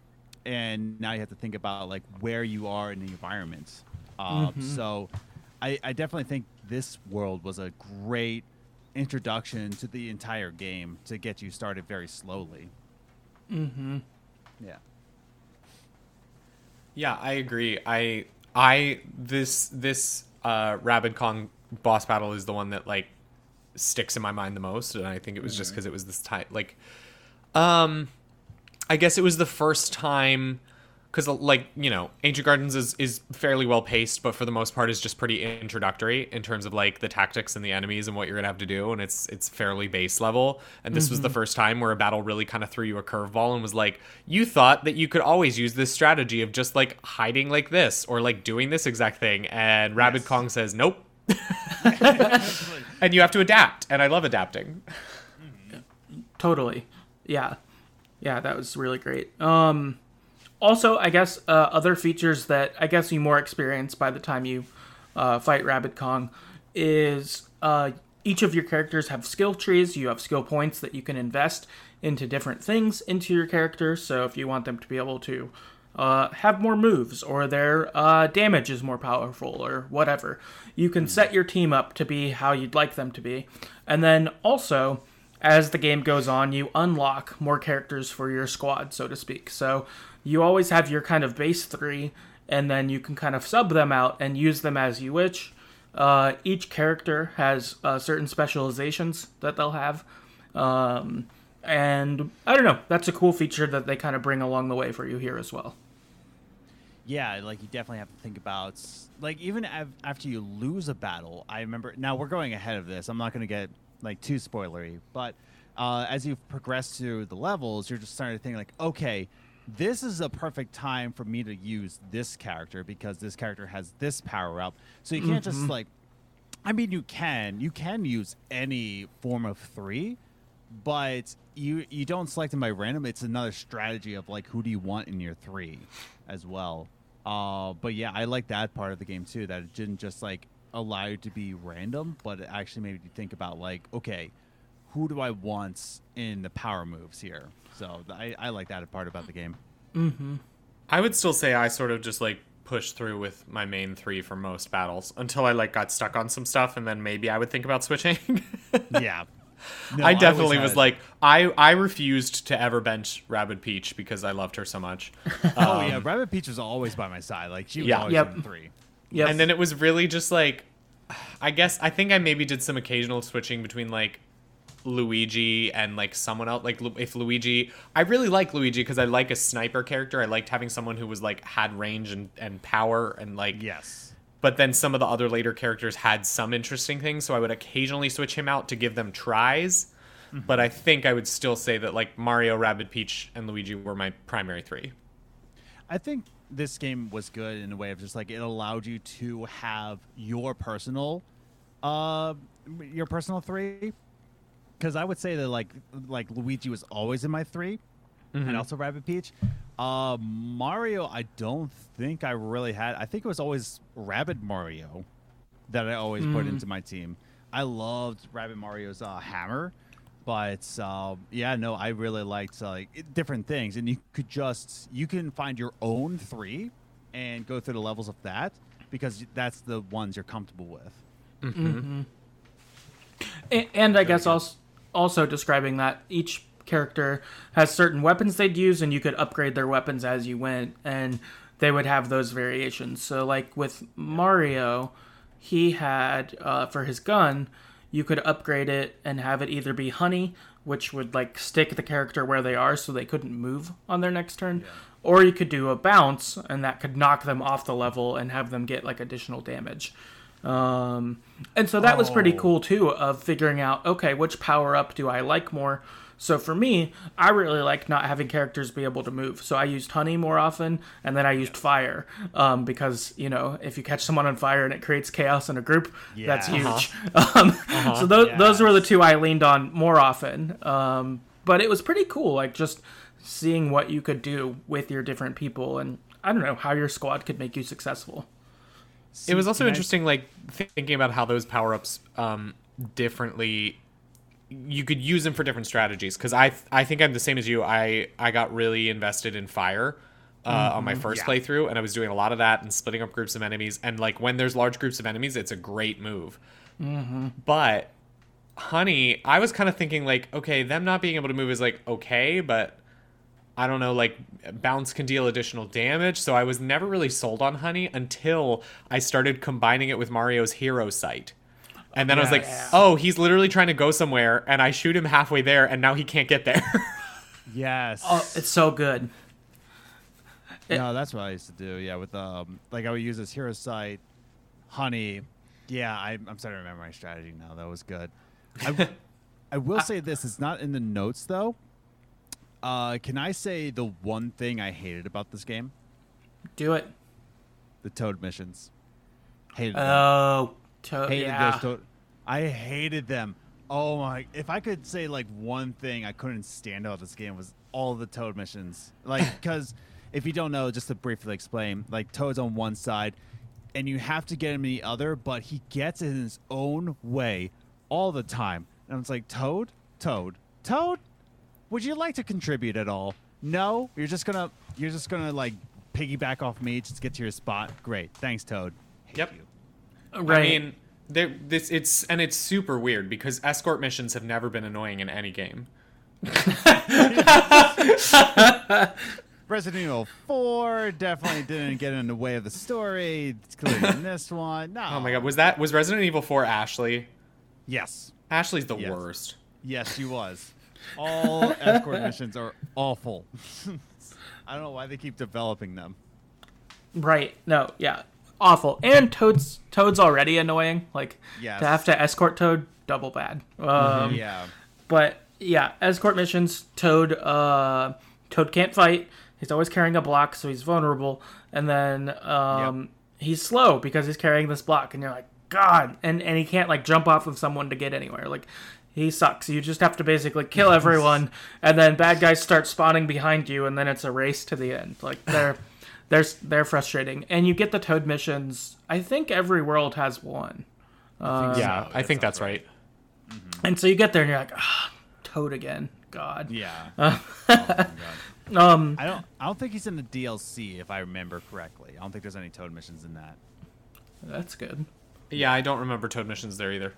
B: and now you have to think about like where you are in the environment. Um, mm-hmm. So, I, I definitely think this world was a great introduction to the entire game to get you started very slowly.
A: Mm-hmm.
B: Yeah.
C: Yeah, I agree. I I this this uh Rabbid Kong boss battle is the one that like sticks in my mind the most, and I think it was mm-hmm. just because it was this time. like, um, I guess it was the first time because like you know ancient gardens is is fairly well paced but for the most part is just pretty introductory in terms of like the tactics and the enemies and what you're gonna have to do and it's it's fairly base level and this mm-hmm. was the mm-hmm. first time where a battle really kind of threw you a curveball and was like you thought that you could always use this strategy of just like hiding like this or like doing this exact thing and rabbit yes. kong says nope and you have to adapt, and I love adapting.
A: Totally, yeah, yeah, that was really great. Um, also, I guess uh, other features that I guess you more experience by the time you uh, fight Rabbid Kong is uh, each of your characters have skill trees. You have skill points that you can invest into different things into your character. So if you want them to be able to uh, have more moves or their uh, damage is more powerful or whatever. You can set your team up to be how you'd like them to be. And then also, as the game goes on, you unlock more characters for your squad, so to speak. So you always have your kind of base three, and then you can kind of sub them out and use them as you wish. Uh, each character has uh, certain specializations that they'll have. Um, and I don't know, that's a cool feature that they kind of bring along the way for you here as well.
B: Yeah, like you definitely have to think about like even av- after you lose a battle. I remember now we're going ahead of this. I'm not going to get like too spoilery, but uh, as you progress through the levels, you're just starting to think like, okay, this is a perfect time for me to use this character because this character has this power up. So you can't just like, I mean, you can you can use any form of three, but you you don't select them by random. It's another strategy of like who do you want in your three, as well. Uh, but yeah, I like that part of the game too. That it didn't just like allow you to be random, but it actually made you think about like, okay, who do I want in the power moves here? So I, I like that part about the game.
C: I would still say I sort of just like pushed through with my main three for most battles until I like got stuck on some stuff, and then maybe I would think about switching.
B: yeah. No,
C: I
B: always
C: definitely was
B: had-
C: like I I refused to ever bench Rabbid Peach because I loved her so much.
B: oh yeah, um, Rabbid Peach was always by my side. Like she was
C: Yeah.
B: always
A: Yep.
B: in three.
A: Yep.
C: And then it was really just like I guess I think I maybe did some occasional switching between like Luigi and like someone else like if Luigi I really like Luigi because I like a sniper character. I liked having someone who was like had range and, and power and like
B: Yes.
C: But then some of the other later characters had some interesting things so i would occasionally switch him out to give them tries. But i think i would still say that like mario Rabbid Peach and luigi were my primary three.
B: I think this game was good in a way of just like it allowed you to have your personal, uh, your personal three. Because I would say that like like Luigi was always in my 3 and also Rabbid Peach. Uh, Mario, I don't think I really had. I think it was always Rabbid Mario that I always put into my team. I loved Rabbid Mario's uh, hammer, but uh, yeah, no, I really liked uh, like different things, and you could just you can find your own three and go through the levels of that because that's the ones you're comfortable with.
A: A- and I guess also also describing that each character has certain weapons they'd use, and you could upgrade their weapons as you went, and they would have those variations. So, like with Mario, he had uh, for his gun, you could upgrade it and have it either be honey, which would like stick the character where they are, so they couldn't move on their next turn. Or you could do a bounce, and that could knock them off the level and have them get like additional damage. Um, and so that was pretty
B: Oh.
A: cool too of figuring out okay which power up do I like more. So for me, I really like not having characters be able to move. So I used honey more often, and then I used fire um, because you know if you catch someone on fire and it creates chaos in a group, that's
B: Yeah.
A: huge. Um, So those those were the two I leaned on more often. Um, but it was pretty cool, like just seeing what you could do with your different people, and I don't know how your squad could make you successful.
C: it was also
B: Can I-
C: interesting like thinking about how those power-ups um differently you could use them for different strategies because i i think i'm the same as you i i got really invested in fire uh, on my first
B: Yeah.
C: playthrough and i was doing a lot of that and splitting up groups of enemies and like when there's large groups of enemies it's a great move but honey i was kind of thinking like okay them not being able to move is like okay but I don't know, like bounce can deal additional damage. So I was never really sold on honey until I started combining it with Mario's hero sight. And then I was like, oh, he's literally trying to go somewhere, and I shoot him halfway there, and now he can't get there.
B: Yes.
A: Oh, it's so good.
B: no, that's what I used to do. Yeah, with um, like I would use this hero sight, honey. Yeah, I, I'm starting to remember my strategy now. That was good. I, I will say this: it's not in the notes though. Uh, can I say the one thing I hated about this game?
A: Do it.
B: The Toad missions. Hated them.
A: To-
B: hated
A: yeah.
B: those Toad. I hated them. Oh my! If I could say like one thing I couldn't stand about this game was all the Toad missions. Like, because if you don't know, just to briefly explain, like Toad's on one side, and you have to get him in the other, but he gets in his own way all the time. And it's like Toad, Toad, Toad. Would you like to contribute at all? No, you're just gonna you're just gonna like piggyback off me just to get to your spot. Great, thanks, Toad. Hate
C: Yep.
B: you.
A: Right.
C: I mean, there, this it's and it's super weird because escort missions have never been annoying in any game.
B: Right, Resident Evil 4 definitely didn't get in the way of the story. It's clearly in this one. No.
C: Oh my god, was that was Resident Evil 4 Ashley?
B: Yes.
C: Ashley's the
B: Yes.
C: worst.
B: Yes, she was. All escort missions are awful. I don't know why they keep developing them.
A: Right. No, yeah. Awful. And Toad's Toad's already annoying. Like
B: Yes.
A: to have to escort Toad, double bad. Um,
B: yeah.
A: But yeah, escort missions, Toad uh Toad can't fight. He's always carrying a block, so he's vulnerable. And then um he's slow because he's carrying this block and you're like, God and, and he can't like jump off of someone to get anywhere. Like he sucks. You just have to basically kill everyone and then bad guys start spawning behind you and then it's a race to the end. Like they're they're they're frustrating. And you get the Toad missions. I think every world has one.
C: yeah, I think that's right.
A: And so you get there and you're like, ah, Toad again. God.
B: Yeah. Oh my God.
A: Um
B: I don't. I don't think he's in the DLC, if I remember correctly. I don't think there's any Toad missions in that.
A: That's good.
C: Yeah, I don't remember Toad missions there either.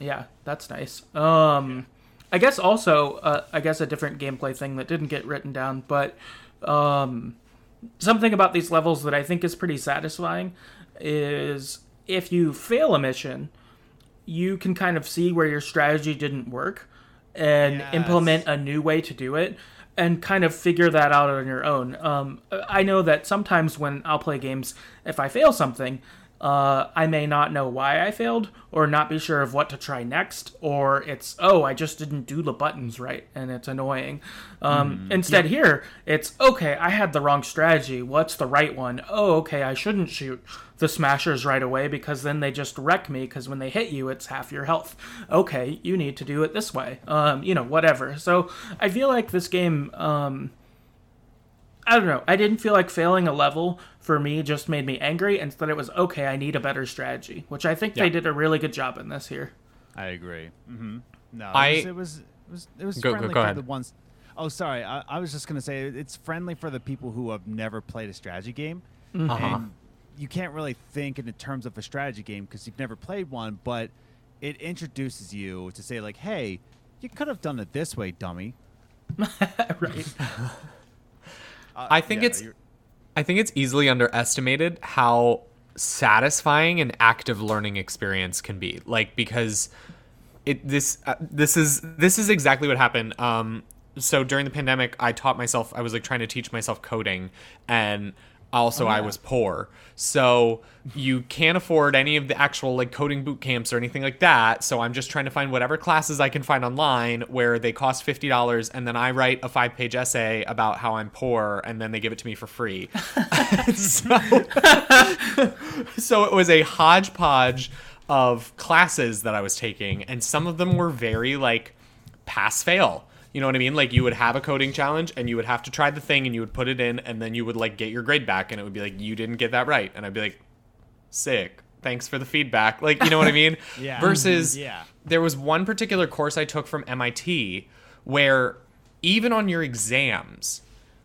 A: Yeah, that's nice. Um, I guess also, uh, I guess a different gameplay thing that didn't get written down, but um, something about these levels that I think is pretty satisfying is if you fail a mission, you can kind of see where your strategy didn't work and
B: Yes.
A: implement a new way to do it and kind of figure that out on your own. Um, I know that sometimes when I'll play games, if I fail something, uh, I may not know why I failed or not be sure of what to try next, or it's, oh, I just didn't do the buttons right and it's annoying. Um, instead, here, it's, okay, I had the wrong strategy. What's the right one? Oh, okay, I shouldn't shoot the smashers right away because then they just wreck me because when they hit you, it's half your health. Okay, you need to do it this way. Um, you know, whatever. So I feel like this game. Um, I don't know. I didn't feel like failing a level for me just made me angry. Instead, it was okay. I need a better strategy, which I think
C: Yeah.
A: they did a really good job in this here.
B: I agree. Mm-hmm. No,
C: I-
B: it was. It was. It was, it was
C: Go- go-
B: friendly
C: go
B: for
C: ahead.
B: the ones. Oh, sorry. I, I was just gonna say it's friendly for the people who have never played a strategy game,
C: Uh-huh.
B: and you can't really think in the terms of a strategy game because you've never played one. But it introduces you to say like, "Hey, you could have done it this way, dummy."
A: right.
B: Uh,
C: I think
B: yeah,
C: it's
B: you're-
C: I think it's easily underestimated how satisfying an active learning experience can be. Like because it this uh, this is this is exactly what happened. Um, so during the pandemic, I taught myself. I was like trying to teach myself coding, and also I was poor. So you can't afford any of the actual like coding boot camps or anything like that. So I'm just trying to find whatever classes I can find online where they cost fifty dollars, and then I write a five page essay about how I'm poor, and then they give it to me for free. so, so it was a hodgepodge of classes that I was taking, and some of them were very like pass fail. You know what I mean? Like you would have a coding challenge and you would have to try the thing and you would put it in and then you would like get your grade back and it would be like you didn't get that right and I'd be like sick. Thanks for the feedback. Like, you know what I mean?
B: Yeah.
C: Versus
B: Yeah.
C: there was one particular course I took from MIT where even on your exams,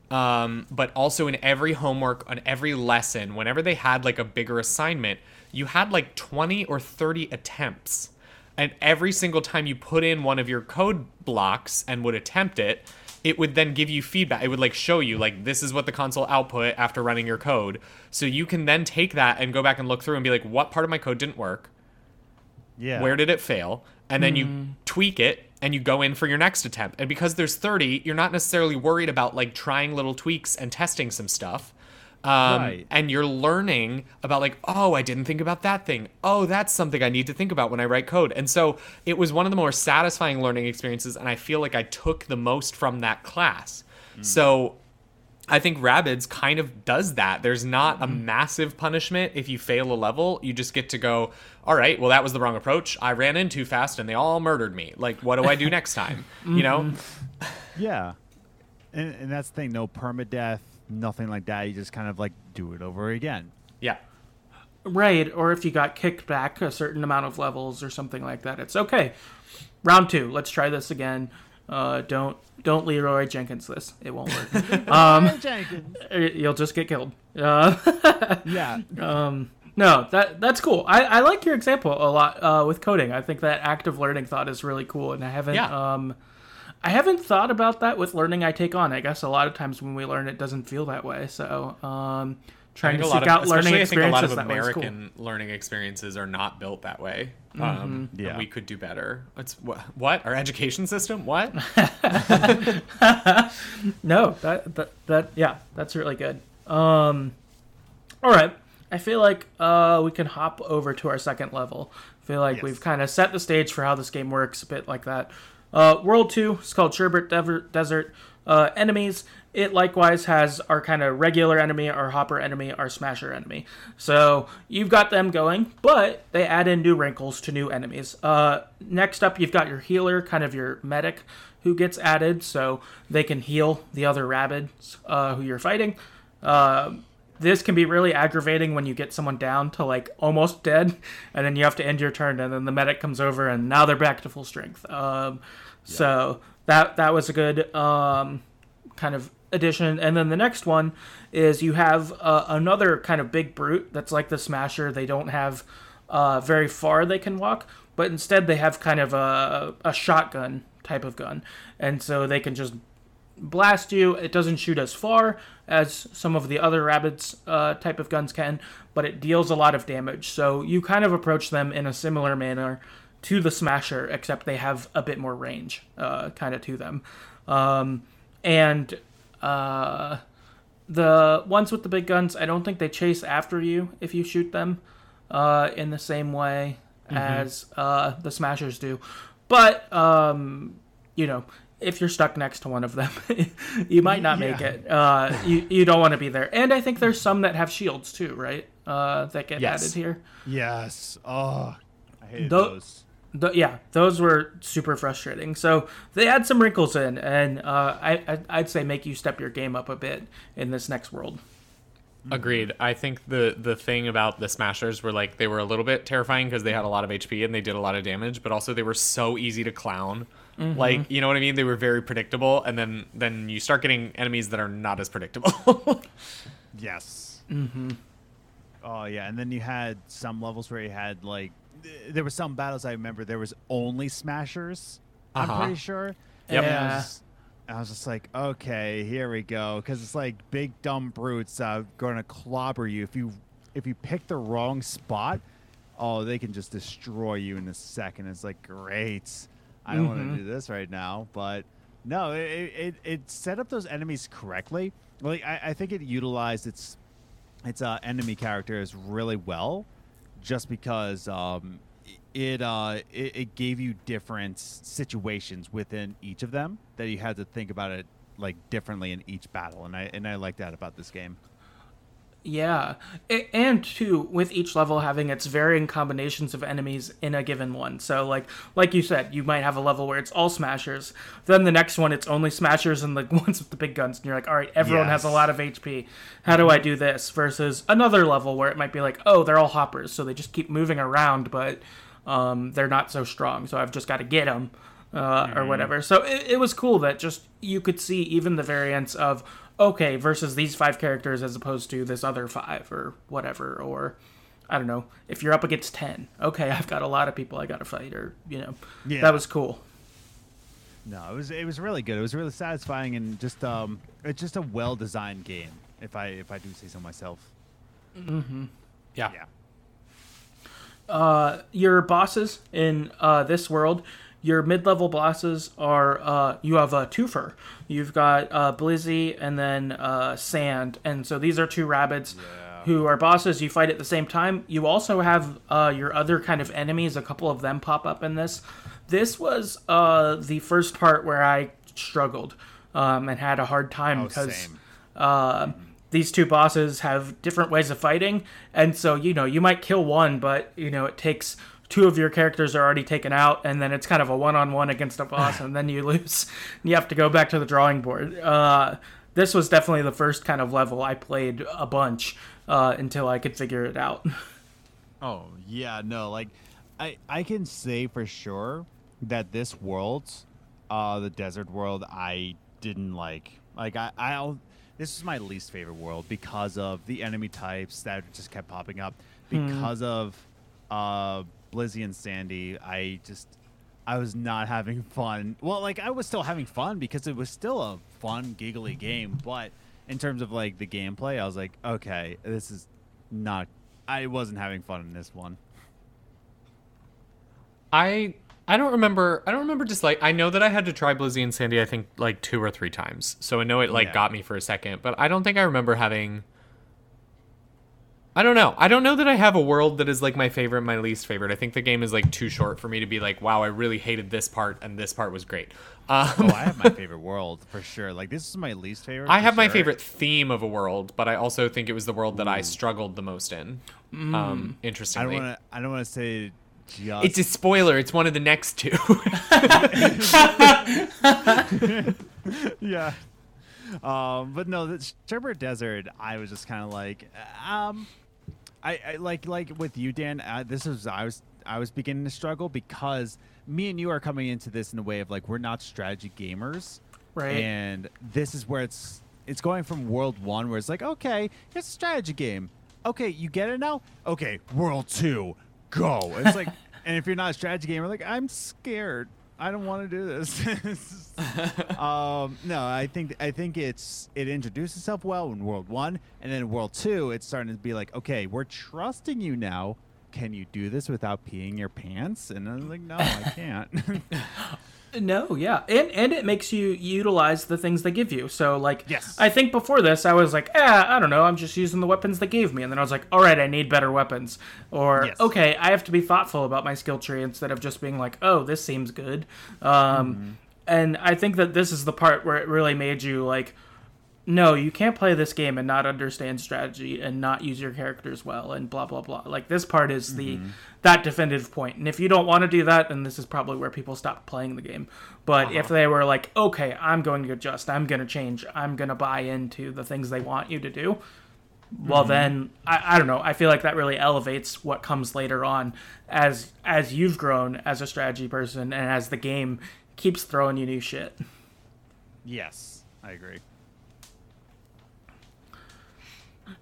C: um, but also in every homework, on every lesson, whenever they had like a bigger assignment, you had like 20 or 30 attempts. And every single time you put in one of your code blocks and would attempt it, it would then give you feedback. It would like show you like this is what the console output after running your code. So you can then take that and go back and look through and be like, what part of my code didn't work?
B: Yeah.
C: where did it fail and then you hmm. tweak it and you go in for your next attempt and because there's 30 you're not necessarily worried about like trying little tweaks and testing some stuff um,
B: Right.
C: and you're learning about like oh i didn't think about that thing oh that's something i need to think about when i write code and so it was one of the more satisfying learning experiences and i feel like i took the most from that class mm. so I think Rabbids kind of does that. There's not a mm-hmm. massive punishment if you fail a level. You just get to go, all right, well, that was the wrong approach. I ran in too fast and they all murdered me. Like, what do I do next time? You mm-hmm. know?
B: Yeah. And, and that's the thing. No permadeath, nothing like that. You just kind of like do it over again.
C: Yeah.
A: Right, or if you got kicked back a certain amount of levels or something like that, it's okay. Round two, let's try this again. Uh, don't don't Leroy Jenkins this; it won't work. um,
B: Jenkins.
A: you'll just get killed. Uh,
B: Yeah.
A: no, that that's cool. I, I like your example a lot uh, with coding. I think that active learning thought is really cool, and I haven't
C: Yeah.
A: um, I haven't thought about that with learning I take on. I guess a lot of times when we learn, it doesn't feel that way. So, um, trying to seek
C: of,
A: out learning
C: especially I think a lot
A: experiences
C: of
A: that way is cool.
C: American learning experiences are not built that way.
A: Mm-hmm.
C: Um,
B: Yeah.
C: we could do better. It's what? What? Our education system? What?
A: No, that that that yeah, that's really good. Um, all right, I feel like uh we can hop over to our second level. I feel like
B: Yes.
A: we've kind of set the stage for how this game works a bit like that. Uh, World two is called Sherbert Desert. Uh, enemies. It likewise has our kind of regular enemy, our hopper enemy, our smasher enemy. So you've got them going, but they add in new wrinkles to new enemies. Uh, next up, you've got your healer, kind of your medic, who gets added, so they can heal the other Rabbids uh, who you're fighting. Uh, this can be really aggravating when you get someone down to like almost dead, and then you have to end your turn, and then the medic comes over, and now they're back to full strength. Um, So that that was a good um, kind of addition. And then the next one is you have uh, another kind of big brute that's like the Smasher. They don't have uh, very far they can walk, but instead they have kind of a, a shotgun type of gun, and so they can just blast you. It doesn't shoot as far as some of the other Rabbids uh, type of guns can, but it deals a lot of damage. So you kind of approach them in a similar manner to the Smasher, except they have a bit more range, uh, kind of to them. Um, and uh, the ones with the big guns, I don't think they chase after you if you shoot them uh, in the same way as uh, the Smashers do. But um, you know, if you're stuck next to one of them, you might not make it. Uh, you you don't want to be there. And I think there's some that have shields too, right? Uh, that get
B: Yes.
A: added here.
B: Yes. Oh, I hated
A: Tho-
B: those.
A: Th yeah, those were super frustrating. So they add some wrinkles in, and uh, I, I I'd say make you step your game up a bit in this next world.
C: Agreed. I think the the thing about the Smashers were like they were a little bit terrifying because they had a lot of HP and they did a lot of damage, but also they were so easy to clown.
A: Mm-hmm.
C: Like you know what I mean? They were very predictable, and then then you start getting enemies that are not as predictable.
B: Yes. Mm-hmm. Oh yeah, and then you had some levels where you had like there were some battles I remember there was only smashers.
C: Uh-huh.
B: I'm pretty sure.
C: Yep.
B: And
A: Yeah.
B: I was just like, okay, here we go, because it's like big dumb brutes uh, going to clobber you if you if you pick the wrong spot. Oh, they can just destroy you in a second. It's like great. I don't want to do this right now, but no, it, it it set up those enemies correctly. Like I, I think it utilized its its uh, enemy characters really well, just because um, it, uh, it it gave you different situations within each of them that you had to think about it like differently in each battle, and I and I like that about this game.
A: Yeah, and too with each level having its varying combinations of enemies in a given one. So like like you said, you might have a level where it's all smashers. Then the next one it's only smashers and the ones with the big guns. And you're like, all right, everyone has a lot of HP. How do I do this? Versus another level where it might be like, oh, they're all hoppers, so they just keep moving around, but um, they're not so strong. So I've just got to get them. Uh, or whatever. So it, it was cool that just you could see even the variants of okay versus these five characters as opposed to this other five or whatever or I don't know if you're up against ten. Okay, I've got a lot of people I got to fight or you know
B: Yeah.
A: that was cool.
B: No, it was it was really good. It was really satisfying and just um it's just a well designed game. If I if I do say so myself.
C: yeah.
B: Yeah.
A: Uh, your bosses in uh, this world, your mid-level bosses are uh, you have a twofer. You've got uh, Blizzy and then uh, Sand, and so these are two Rabbids who are bosses. You fight at the same time. You also have uh, your other kind of enemies. A couple of them pop up in this. This was uh, the first part where I struggled um, and had a hard time
B: Oh,
A: because
B: same.
A: uh, these two bosses have different ways of fighting, and so you know you might kill one, but you know it takes two of your characters are already taken out, and then it's kind of a one-on-one against a boss, and then you lose. You have to go back to the drawing board. Uh, this was definitely the first kind of level I played a bunch uh, until I could figure it out.
B: Oh yeah, no, like I I can say for sure that this world, uh, the desert world, I didn't like. Like I I'll this is my least favorite world because of the enemy types that just kept popping up. Because of uh Blizzy and Sandy, I just I was not having fun. Well, like I was still having fun because it was still a fun, giggly game, but in terms of like the gameplay, I was like, okay, this is not. I wasn't having fun in this one.
C: I I don't remember. I don't remember just like I know that I had to try Blizzy and Sandy. I think like two or three times. So I know it like
B: Yeah.
C: got me for a second, but I don't think I remember having. I don't know. I don't know that I have a world that is like my favorite, my least favorite. I think the game is like too short for me to be like, wow, I really hated this part, and this part was great. Um,
B: Oh, I have my favorite world for sure. Like this is my least favorite.
C: I have my favorite theme of a world, but I also think it was the world that I struggled the most in. Um,
B: I don't
C: interestingly,
B: want to. I don't want to say. Just
C: it's a spoiler. It's one of the next two.
B: yeah. Um, but no, the Sherbert Desert, I was just kind of like, um, I, I like like with you, Dan. Uh, this was I was I was beginning to struggle because me and you are coming into this in a way of like we're not strategy gamers,
A: Right.
B: And this is where it's it's going from World One, where it's like, okay, it's a strategy game. Okay, you get it now. Okay, World Two, go. It's like, and if you're not a strategy gamer, like I'm scared. I don't want to do this. um, no, I think I think it's it introduced itself well in World One, and then in World Two, it's starting to be like, okay, we're trusting you now. Can you do this without peeing your pants? And I was like, no, I can't.
A: No, yeah, and and it makes you utilize the things they give you. So like,
B: Yes.
A: I think before this, I was like, eh, I don't know, I'm just using the weapons they gave me, and then I was like, all right, I need better weapons, or
B: Yes.
A: okay, I have to be thoughtful about my skill tree instead of just being like, oh, this seems good. Um, and I think that this is the part where it really made you like, no, you can't play this game and not understand strategy and not use your characters well and blah blah blah. Like this part is the mm-hmm. that definitive point. And if you don't want to do that, then this is probably where people stop playing the game. But if uh-huh. they were like, okay, I'm going to adjust, I'm going to change, I'm going to buy into the things they want you to do, well mm-hmm. then I, I don't know. I feel like that really elevates what comes later on as as you've grown as a strategy person and as the game keeps throwing you new shit.
B: yes, I agree.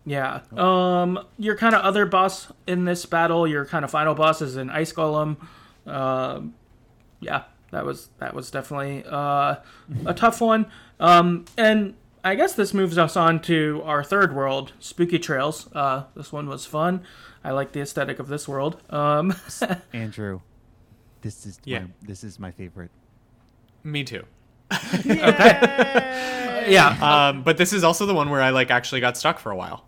A: Yeah. Um, your kind of other boss in this battle, your kind of final boss is an ice golem. Um, yeah, that was that was definitely uh, a tough one. Um, and I guess this moves us on to our third world, Spooky Trails. Uh, this one was fun. I like the aesthetic of this world. Um,
B: Andrew, this is
C: Yeah.
B: my, this is my favorite.
C: Me too.
A: Yeah.
C: Um, but this is also the one where I like actually got stuck for a while.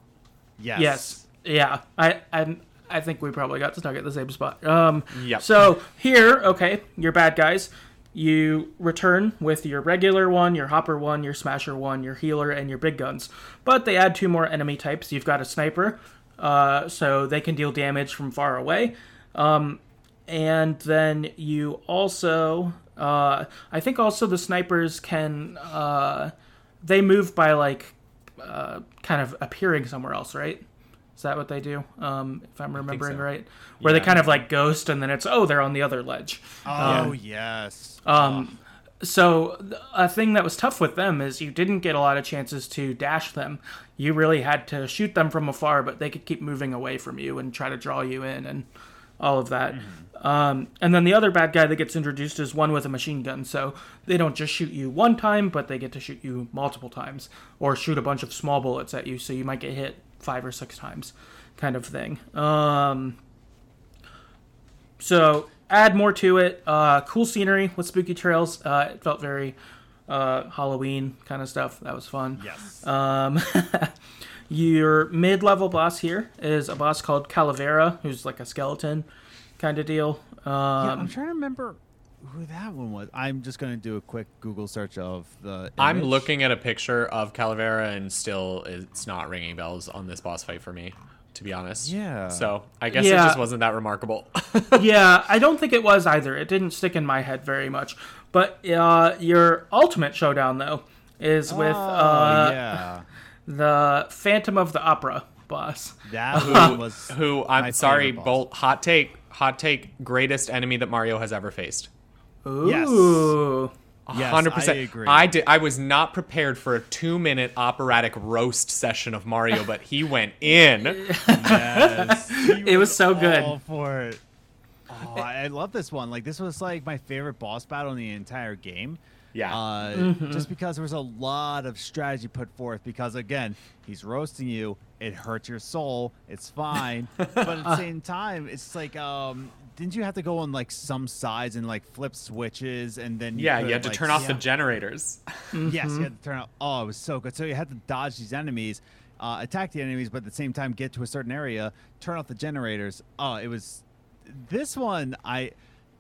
B: Yes.
A: Yes. Yeah. I I I think we probably got stuck at the same spot. Um
C: Yep.
A: so here, okay, your bad guys. You return with your regular one, your hopper one, your smasher one, your healer, and your big guns. But they add two more enemy types. You've got a sniper, uh, so they can deal damage from far away. Um, and then you also, uh, I think also the snipers can, uh, they move by like uh, kind of appearing somewhere else, right? Is that what they do? Um, if I'm remembering
C: so.
A: right, where they kind of like ghost, and then it's oh they're on the other ledge.
B: Oh yes.
A: Um, so a thing that was tough with them is you didn't get a lot of chances to dash them. You really had to shoot them from afar, but they could keep moving away from you and try to draw you in and all of that. Um, and then the other bad guy that gets introduced is one with a machine gun. So they don't just shoot you one time, but they get to shoot you multiple times or shoot a bunch of small bullets at you. So you might get hit five or six times, kind of thing. Um, so add more to it. Uh, cool scenery with spooky trails. Uh, it felt very uh, Halloween kind of stuff. That was fun.
B: yes.
A: Um, your mid-level boss here is a boss called Calavera, who's like a skeleton kind of deal.
B: yeah, I'm
A: Um,
B: trying to remember who that one was. I'm just gonna do a quick Google search of the.
C: I'm looking at a picture of Calavera and still it's not ringing bells on this boss fight for me, to be honest.
B: Yeah.
C: So I guess
A: Yeah.
C: it just wasn't that remarkable.
A: yeah, I don't think it was either. It didn't stick in my head very much. But uh, your ultimate showdown though is with
B: Oh,
A: uh,
B: yeah.
A: The Phantom of the Opera boss.
B: That uh, one was.
C: Who I'm sorry,
B: boss.
C: Bolt. Hot take. Hot take. Greatest enemy that Mario has ever faced.
A: Ooh.
B: Yes,
C: Hundred
B: I
C: percent.
B: agree.
C: I did. I was not prepared for a two-minute operatic roast session of Mario, but he went in.
B: Yes. He
A: It was so good.
B: for it. Oh, I I love this one. Like this was like my favorite boss battle in the entire game.
C: Yeah.
B: Uh,
A: Mm-hmm.
B: Just because there was a lot of strategy put forth. Because again, he's roasting you. It hurts your soul. It's fine. but at the same time, it's like, um, didn't you have to go on like some sides and like flip switches and then
C: yeah,
B: could,
C: you had to
B: like,
C: turn off the
B: yeah.
C: generators.
B: Yes, you had to turn off. Oh, it was so good. So you had to dodge these enemies, uh, attack the enemies, but at the same time get to a certain area, turn off the generators. Oh, it was this one. I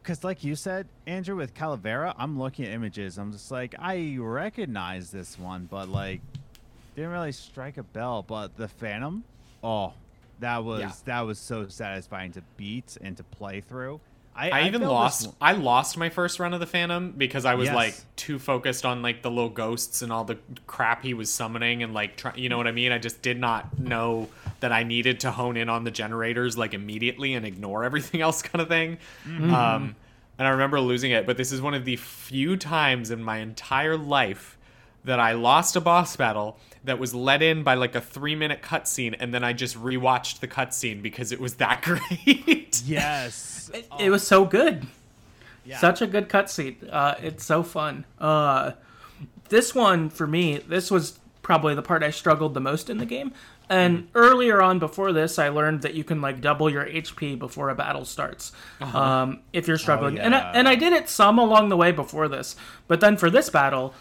B: because like you said, Andrew, with Calavera, I'm looking at images. I'm just like, I recognize this one, but like, didn't really strike a bell. But the Phantom, oh, that was
C: Yeah.
B: that was so satisfying to beat and to play through. I,
C: I even
B: felt this
C: lost. I lost my first run of the Phantom because I was
B: Yes.
C: like too focused on like the little ghosts and all the crap he was summoning and like try, you know what I mean. I just did not know that I needed to hone in on the generators like immediately and ignore everything else, kind of thing. Um, and I remember losing it. But this is one of the few times in my entire life that I lost a boss battle that was led in by like a three minute cutscene, and then I just rewatched the cutscene because it was that great.
B: Yes,
A: It, it was so good.
B: Yeah.
A: Such a good cutscene. Uh, it's so fun. Uh, this one for me, this was probably the part I struggled the most in the game. And earlier on, before this, I learned that you can like double your HP before a battle starts, um, if you're struggling. And I, and I did it some along the way before this, but then for this battle,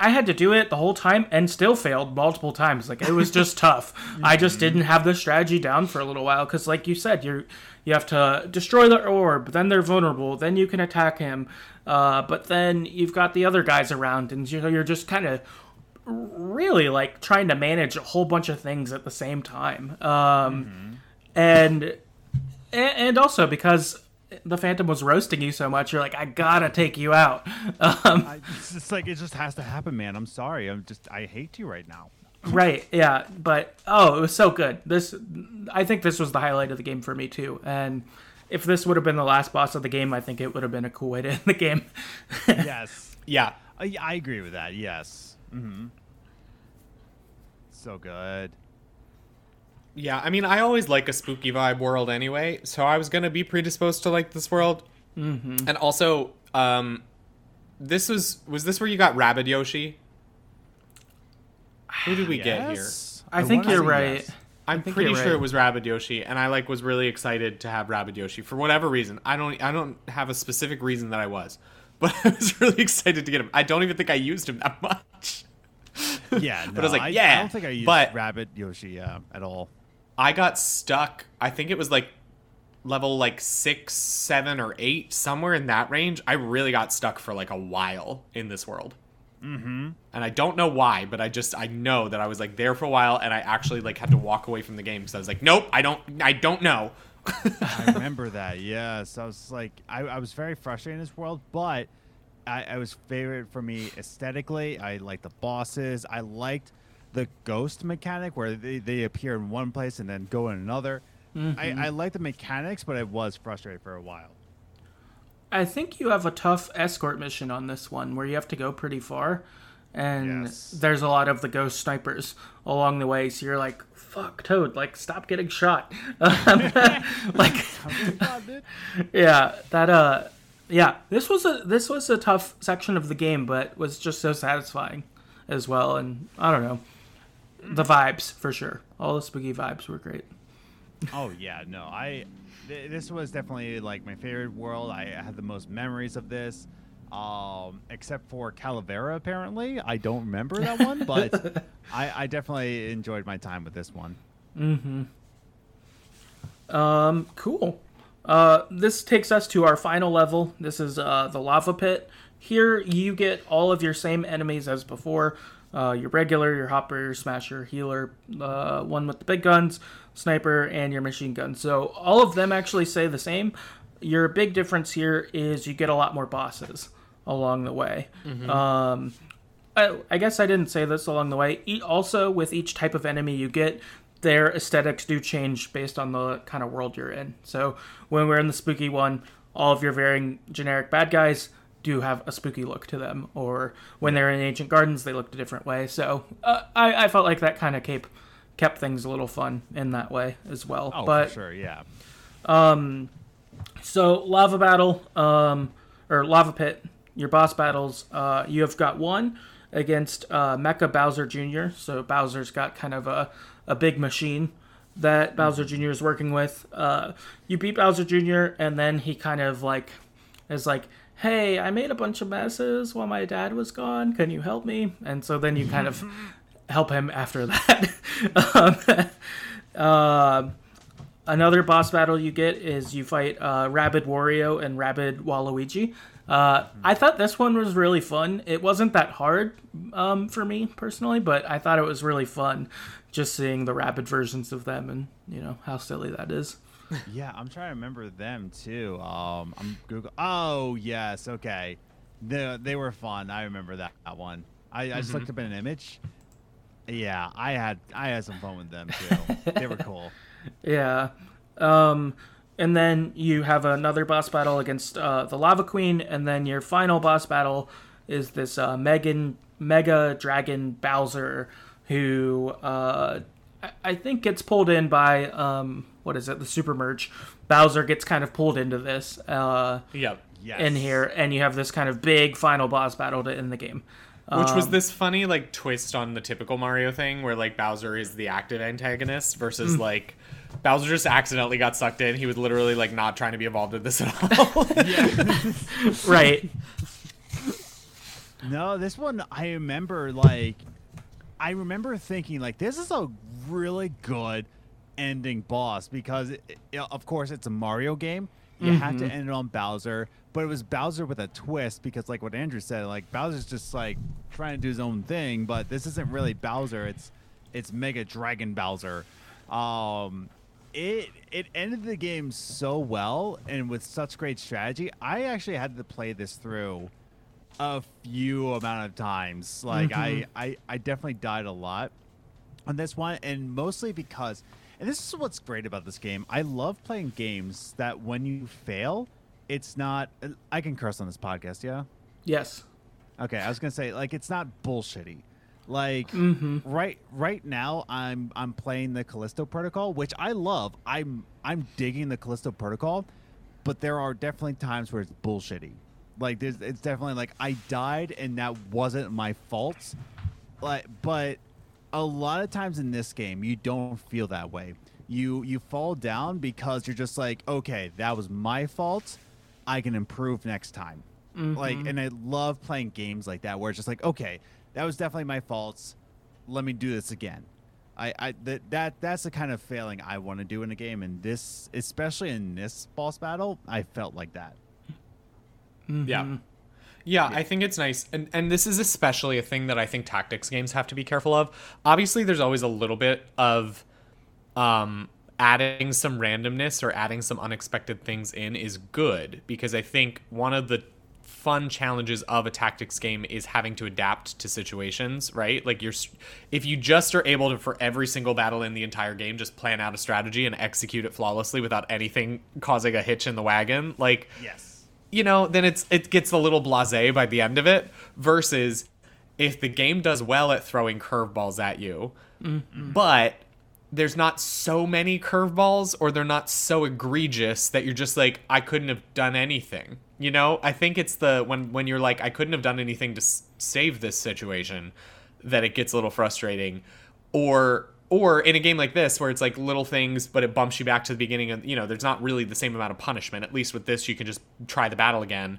A: I had to do it the whole time and still failed multiple times. Like it was just tough. I just didn't have the strategy down for a little while because, like you said, you you have to destroy the orb. Then they're vulnerable. Then you can attack him. Uh, but then you've got the other guys around, and you know, you're just kind of really like trying to manage a whole bunch of things at the same time. Um, and a- and also because the Phantom was roasting you so much, you're like, I gotta take you out. Um,
B: I, it's like it just has to happen, man. I'm sorry. I'm just I hate you right now.
A: Right, yeah, but oh, it was so good. This, I think this was the highlight of the game for me too. And if this would have been the last boss of the game, I think it would have been a cool way to end the game.
B: yes,
C: yeah,
B: I, I agree with that. Yes. Mm-hmm. So good.
C: Yeah, I mean, I always like a spooky vibe world anyway, so I was gonna be predisposed to like this world. Mm-hmm. And also, um, this was was this where you got Rabbid Yoshi? Who did we get here?
B: Yes?
A: I think you're right.
B: yes.
C: I'm pretty sure
A: right.
C: it was Rabbid Yoshi, and I like was really excited to have Rabbid Yoshi for whatever reason. I don't I don't have a specific reason that I was, but I was really excited to get him. I don't even think I used him that much.
B: Yeah, no,
C: But I was like,
B: I,
C: yeah,
B: I don't think I used
C: but-
B: Rabbid Yoshi uh, at all.
C: I got stuck. I think it was like level like six, seven, or eight, somewhere in that range. I really got stuck for like a while in this world. Mm-hmm. And I don't know why, but I just I know that I was like there for a while, and I actually like had to walk away from the game because I was like, nope, I don't, I don't know.
B: I remember that. Yes, I was like, I, I was very frustrated in this world, but I, I was favorite for me aesthetically. I liked the bosses. I liked the ghost mechanic where they, they appear in one place and then go in another. I, I like the mechanics, but I was frustrated for a while.
A: I think you have a tough escort mission on this one where you have to go pretty far, and
B: Yes.
A: there's a lot of the ghost snipers along the way. So you're like, "Fuck, Toad! Like, stop getting shot!" Like, yeah, that uh, yeah, this was a this was a tough section of the game, but was just so satisfying as well. And I don't know, the vibes for sure. All the spooky vibes were great.
B: Oh yeah, no, I. Th- this was definitely like my favorite world. I had the most memories of this, um, except for Calavera. Apparently, I don't remember that one, but I, I definitely enjoyed my time with this one. Mhm.
A: Um, cool. Uh, this takes us to our final level. This is uh, the lava pit. Here you get all of your same enemies as before. Uh, your regular, your hopper, your smasher, healer, uh, one with the big guns, sniper, and your machine gun. So all of them actually say the same. Your big difference here is you get a lot more bosses along the way. Um, I, I guess I didn't say this along the way. E- also, with each type of enemy you get, their aesthetics do change based on the kind of world you're in. So when we're in the spooky one, all of your varying generic bad guys do have a spooky look to them. Or when they're in ancient gardens, they looked a different way. So uh, I, I felt like that kind of kept kept things a little fun in that way as well.
B: Oh,
A: but
B: for sure, yeah.
A: Um, so lava battle, um, or lava pit. Your boss battles. Uh, you have got one against uh, Mecha Bowser Jr. So Bowser's got kind of a a big machine that Bowser Jr. is working with. Uh, you beat Bowser Jr. and then he kind of like is like, "Hey, I made a bunch of messes while my dad was gone. Can you help me?" And so then you kind of help him after that. um, uh, another boss battle you get is you fight uh, Rabbid Wario and Rabbid Waluigi. Uh, I thought this one was really fun. It wasn't that hard um, for me personally, but I thought it was really fun just seeing the Rabbid versions of them and you know how silly that is.
B: yeah, I'm trying to remember them too. Um, I'm Google. Oh yes, okay. They they were fun. I remember that, that one. I, I just looked up an image. Yeah, I had I had some fun with them too. they were cool.
A: Yeah. Um, and then you have another boss battle against uh, the Lava Queen, and then your final boss battle is this uh, Megan Mega Dragon Bowser, who uh, I, I think gets pulled in by um, what is it, the Super Merge. Bowser gets kind of pulled into this uh,
C: Yep.
B: Yes.
A: in here, and you have this kind of big final boss battle to end the game.
C: Which
A: Um,
C: was this funny like twist on the typical Mario thing where like Bowser is the active antagonist versus
A: Mm.
C: like Bowser just accidentally got sucked in. He was literally like not trying to be involved in this at all.
A: right.
B: No, this one I remember like I remember thinking like this is a really good ending boss because it, it- of course it's a Mario game. You have to end it on Bowser, but it was Bowser with a twist because like what Andrew said, like Bowser's just like trying to do his own thing, but this isn't really Bowser. It's it's Mega Dragon Bowser. Um it it ended the game so well and with such great strategy. I actually had to play this through a few amount of times. Like I, mm-hmm. I, I definitely died a lot on this one, and mostly because, and this is what's great about this game. I love playing games that when you fail, it's not. I can curse on this podcast, yeah.
A: Yes.
B: Okay, I was gonna say like it's not bullshitty. Like mm-hmm. right right now I'm I'm playing the Callisto Protocol, which I love. I'm I'm digging the Callisto Protocol, but there are definitely times where it's bullshitty. Like there's it's definitely like I died and that wasn't my fault. Like but a lot of times in this game you don't feel that way. You you fall down because you're just like, okay, that was my fault. I can improve next time. Like, mm-hmm. and I love playing games like that where it's just like, okay, that was definitely my fault. Let me do this again. I, I that that that's the kind of failing I want to do in a game, and this, especially in this boss battle, I felt like that.
C: Yeah. Yeah, I think it's nice. And and this is especially a thing that I think tactics games have to be careful of. Obviously there's always a little bit of um adding some randomness or adding some unexpected things in is good because I think one of the fun challenges of a tactics game is having to adapt to situations, right? Like you're if you just are able to for every single battle in the entire game just plan out a strategy and execute it flawlessly without anything causing a hitch in the wagon, like
B: Yes.
C: You know, then it's it gets a little blasé by the end of it. Versus if the game does well at throwing curveballs at you, mm-hmm. but there's not so many curveballs or they're not so egregious that you're just like I couldn't have done anything. You know, I think it's the when when you're like I couldn't have done anything to s- save this situation that it gets a little frustrating or or in a game like this where it's like little things but it bumps you back to the beginning of you know there's not really the same amount of punishment. At least with this you can just try the battle again.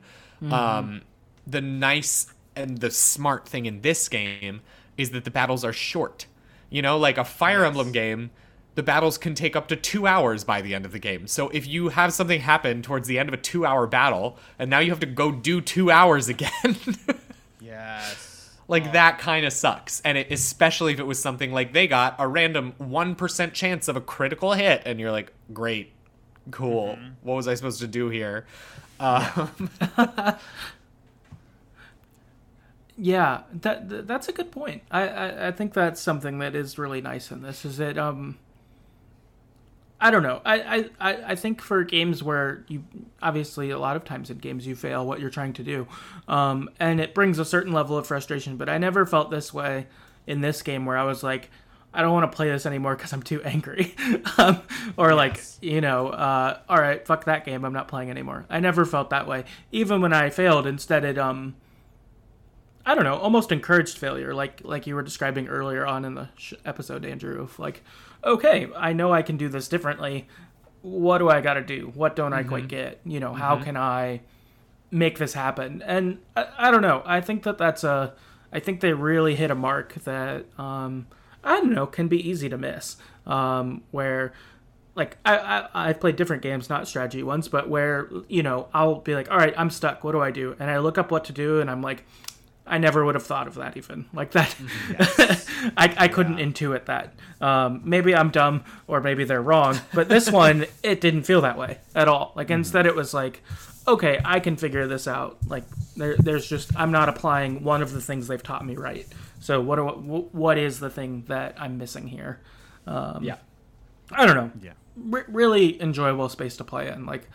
C: Um, the nice and the smart thing in this game is that the battles are short. You know like a fire emblem game the battles can take up to two hours by the end of the game. So if you have something happen towards the end of a two hour battle and now you have to go do two hours again.
B: Yes.
C: Like that kind of sucks, and it, especially if it was something like they got a random one percent chance of a critical hit, and you're like, great, cool. What was I supposed to do here? Um,
A: Yeah, that th- that's a good point. I, I I think that's something that is really nice in this. Is that um. I don't know. I, I, I think for games where you obviously a lot of times in games you fail what you're trying to do, um, and it brings a certain level of frustration. But I never felt this way in this game where I was like, I don't want to play this anymore because I'm too angry. um, or like, you know, uh, all right, fuck that game. I'm not playing anymore. I never felt that way. Even when I failed, instead it, um, I don't know, almost encouraged failure, like like you were describing earlier on in the sh- episode, Andrew. Of like, okay, I know I can do this differently. What do I got to do? What don't I quite get? You know, how can I make this happen? And I, I don't know. I think that that's a. I think they really hit a mark that um, I don't know can be easy to miss. Um, where like I, I I've played different games, not strategy ones, but where you know I'll be like, all right, I'm stuck. What do I do? And I look up what to do, and I'm like, I never would have thought of that even like that. I, I couldn't intuit that. Um, maybe I'm dumb, or maybe they're wrong. But this one, it didn't feel that way at all. Like instead, it was like, okay, I can figure this out. Like there, there's just I'm not applying one of the things they've taught me right. So what do, wh- what is the thing that I'm missing here? Um,
C: Yeah.
A: I don't know
B: Yeah.
A: re- really enjoyable space to play in. Like,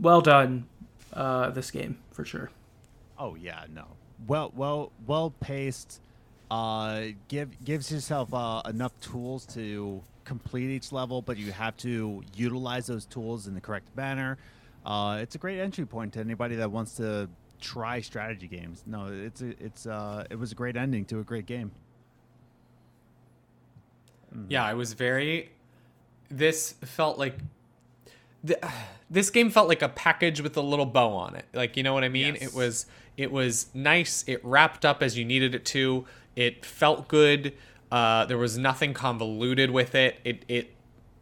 A: well done, uh, this game for sure.
B: Oh yeah, no. Well, well, well paced. Uh, give gives yourself uh, enough tools to complete each level, but you have to utilize those tools in the correct manner. Uh, it's a great entry point to anybody that wants to try strategy games. No, it's a, it's uh, it was a great ending to a great game.
C: Yeah, I was very. This felt like. th- This game felt like a package with a little bow on it. Like, you know what I mean?
B: Yes.
C: It was it was nice. It wrapped up as you needed it to. It felt good. Uh, there was nothing convoluted with it. It it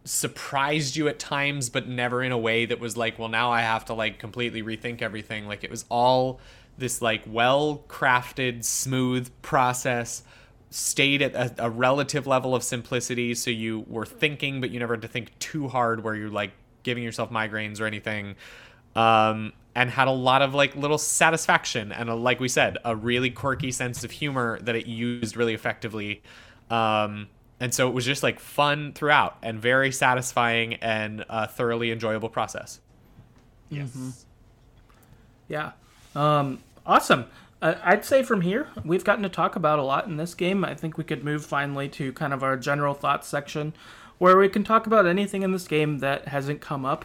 C: surprised you at times, but never in a way that was like, well, now I have to like completely rethink everything. Like it was all this like well crafted, smooth process. Stayed at a, a relative level of simplicity, so you were thinking, but you never had to think too hard, where you're like giving yourself migraines or anything. Um, and had a lot of like little satisfaction and a, like we said, a really quirky sense of humor that it used really effectively. Um, and so it was just like fun throughout and very satisfying and a thoroughly enjoyable process.
B: Yes.
A: Yeah, um, awesome. Uh, I'd say from here we've gotten to talk about a lot in this game. I think we could move finally to kind of our general thoughts section, where we can talk about anything in this game that hasn't come up.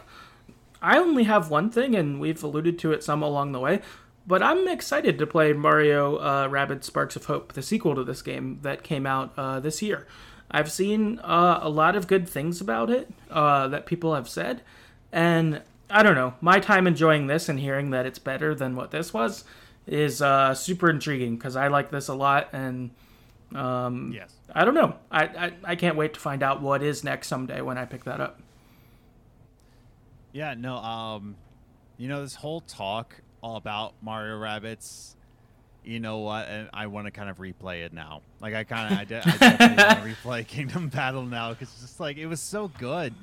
A: I only have one thing, and we've alluded to it some along the way. But I'm excited to play Mario uh, Rabbids Sparks of Hope, the sequel to this game that came out uh, this year. I've seen uh, a lot of good things about it uh, that people have said, and I don't know. My time enjoying this and hearing that it's better than what this was is uh, super intriguing because I like this a lot, and um,
B: Yes.
A: I don't know. I, I I can't wait to find out what is next someday when I pick that up.
B: Yeah, no, um, you know, this whole talk all about Mario Rabbids, you know what? And I want to kind of replay it now. Like, I kind of, I, de- I definitely want to replay Kingdom Battle now because it's just like, it was so good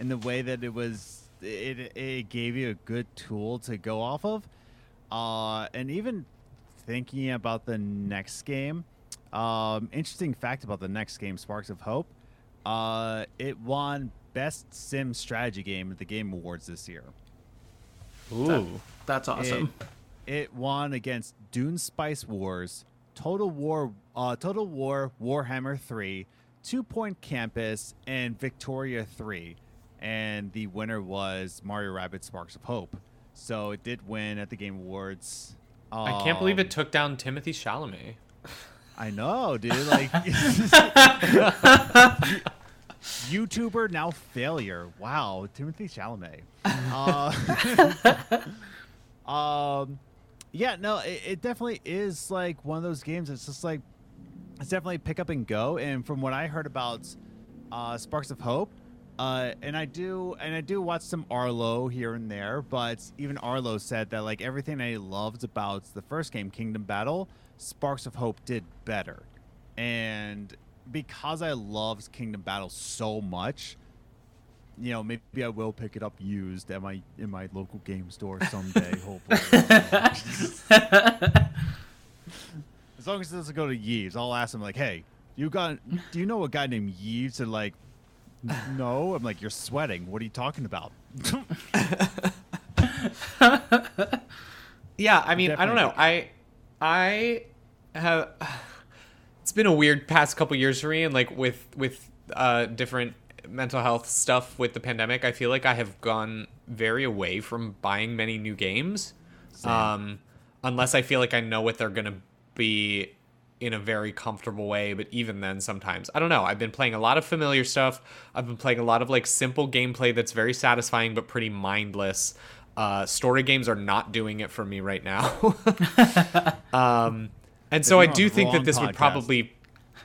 B: in the way that it was, it, it gave you a good tool to go off of. Uh, and even thinking about the next game, um, interesting fact about the next game, Sparks of Hope, uh, it won Best Sim Strategy Game at the Game Awards this year.
C: Ooh.
A: That's awesome.
B: It, it won against Dune Spice Wars, Total War, uh, Total War, Warhammer Three, Two Point Campus, and Victoria Three, and the winner was Mario Rabbid Sparks of Hope. So it did win at the Game Awards.
C: I can't believe
B: Um,
C: it took down Timothée Chalamet.
B: I know, dude. Like, YouTuber now failure. Wow, Timothée Chalamet. Uh, um, yeah, no, it, it definitely is like one of those games. It's just like it's definitely pick up and go. And from what I heard about uh, Sparks of Hope, uh, and I do, and I do watch some Arlo here and there, but even Arlo said that like everything he loved about the first game, Kingdom Battle, Sparks of Hope did better. And because I love Kingdom Battle so much, you know, maybe I will pick it up used at my in my local game store someday. hopefully, as long as it doesn't go to Yves, I'll ask him like, "Hey, you got? Do you know a guy named Yves?" And like, no, I'm like, "You're sweating. What are you talking about?"
C: Yeah, I mean, I don't know. I I have it's been a weird past couple years for me, and like with with uh, different mental health stuff with the pandemic, I feel like I have gone very away from buying many new games, um, unless I feel like I know what they're gonna be in a very comfortable way. But even then, sometimes I don't know. I've been playing a lot of familiar stuff. I've been playing a lot of like simple gameplay that's very satisfying but pretty mindless. Uh, story games are not doing it for me right now. um, and so I do think that
B: wrong
C: this would probably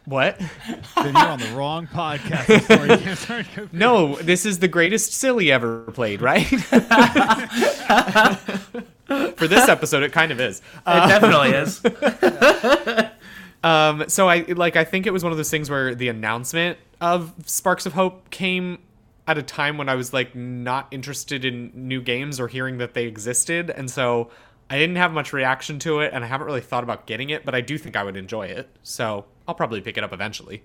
C: what?
B: then you're on the wrong podcast. The story games aren't good.
C: No, this is the greatest silly ever played, right? For this episode, it kind of is.
A: It definitely is.
C: Um, so I like I think it was one of those things where the announcement of Sparks of Hope came at a time when I was like not interested in new games or hearing that they existed, and so I didn't have much reaction to it, and I haven't really thought about getting it, but I do think I would enjoy it, so I'll probably pick it up eventually.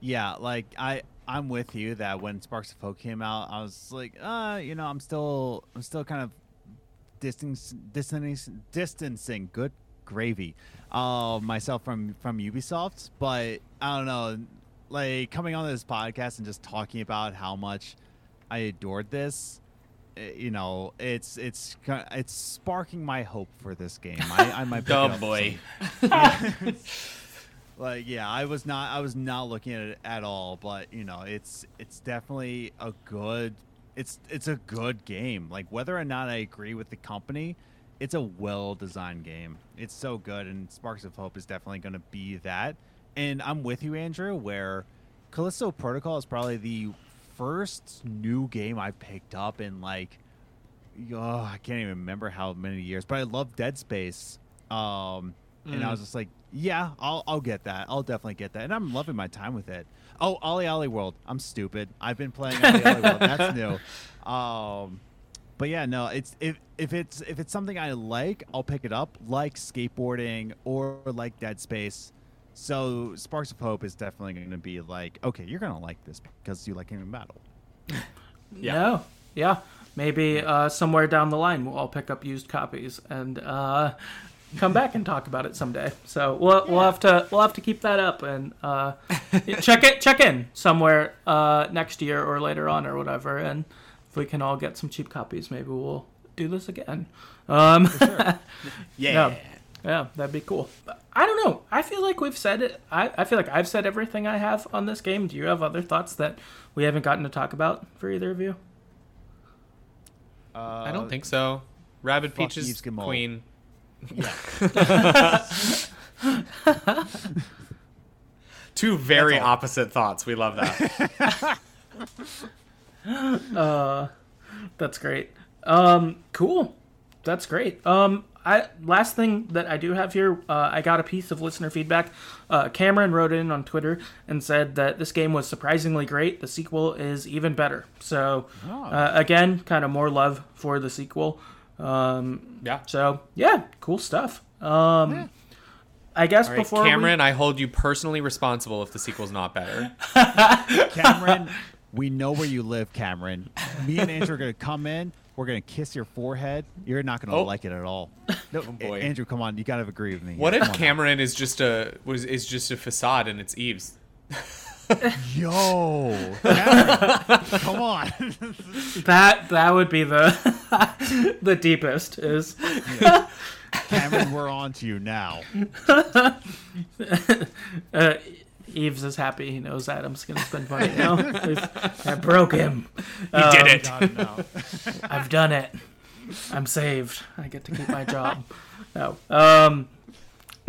B: Yeah, like I I'm with you that when Sparks of Hope came out, I was like, uh, you know, I'm still I'm still kind of distance distancing distancing good gravy uh myself from from Ubisoft, but I don't know, like coming on this podcast and just talking about how much I adored this Eh, you know, it's it's it's sparking my hope for this game. I, I might
C: Oh, boy.
B: like yeah i was not i was not looking at it at all but you know it's it's definitely a good it's it's a good game like whether or not i agree with the company it's a well designed game it's so good and sparks of hope is definitely going to be that and i'm with you andrew where callisto protocol is probably the first new game i picked up in like oh, I can't even remember how many years, but I love Dead Space. Um, and I
C: Mm.
B: was just like, yeah, I'll I'll get that. I'll definitely get that, and I'm loving my time with it. Oh, OlliOlli World. I'm stupid. I've been playing OlliOlli World. That's new. Um, but yeah, no, it's if if it's if it's something I like, I'll pick it up, like skateboarding or like Dead Space. So Sparks of Hope is definitely going to be like, okay, you're gonna like this because you like Kingdom Battle.
C: Yeah.
A: No. Yeah. Maybe uh, somewhere down the line we'll all pick up used copies and uh, come back and talk about it someday. So we'll we'll have to we'll have to keep that up and uh, check it check in somewhere uh, next year or later on or whatever. And if we can all get some cheap copies, maybe we'll do this again. Um,
C: Yeah.
A: Yeah. Yeah, that'd be cool. I don't know. I feel like we've said it. I, I feel like I've said everything I have on this game. Do you have other thoughts that we haven't gotten to talk about for either of you?
C: I don't think so. Rabbid
B: Peaches
C: Peach is
B: Yves Guillemot.
C: queen. Two very opposite thoughts. We love that.
A: Uh, that's great. Um, cool. That's great. Um, I last thing that I do have here, uh, I got a piece of listener feedback. Uh, Cameron wrote in on Twitter and said that this game was surprisingly great. The sequel is even better. So,
B: Oh.
A: uh, again, kind of more love for the sequel. Um,
C: yeah.
A: so yeah, cool stuff. Um, I guess
C: All right,
A: before
C: Cameron, I hold you personally responsible if the sequel's not better.
B: Cameron, we know where you live, Cameron. Me and Andrew are gonna come in. We're gonna kiss your forehead. You're not gonna
C: Oh.
B: like it at all. No,
C: boy.
B: Andrew, come on. You gotta agree with me.
C: What
B: here.
C: if
B: Come on.
C: Cameron is just a was is just a facade and it's Yves?
B: Yo, Cameron, come on.
A: that that would be the the deepest is
B: Cameron, we're on to you now.
A: uh, Yves is happy. He knows Adam's gonna spend money now. We've- I broke him.
C: He did it.
A: I've done it. I'm saved. I get to keep my job. No. Um,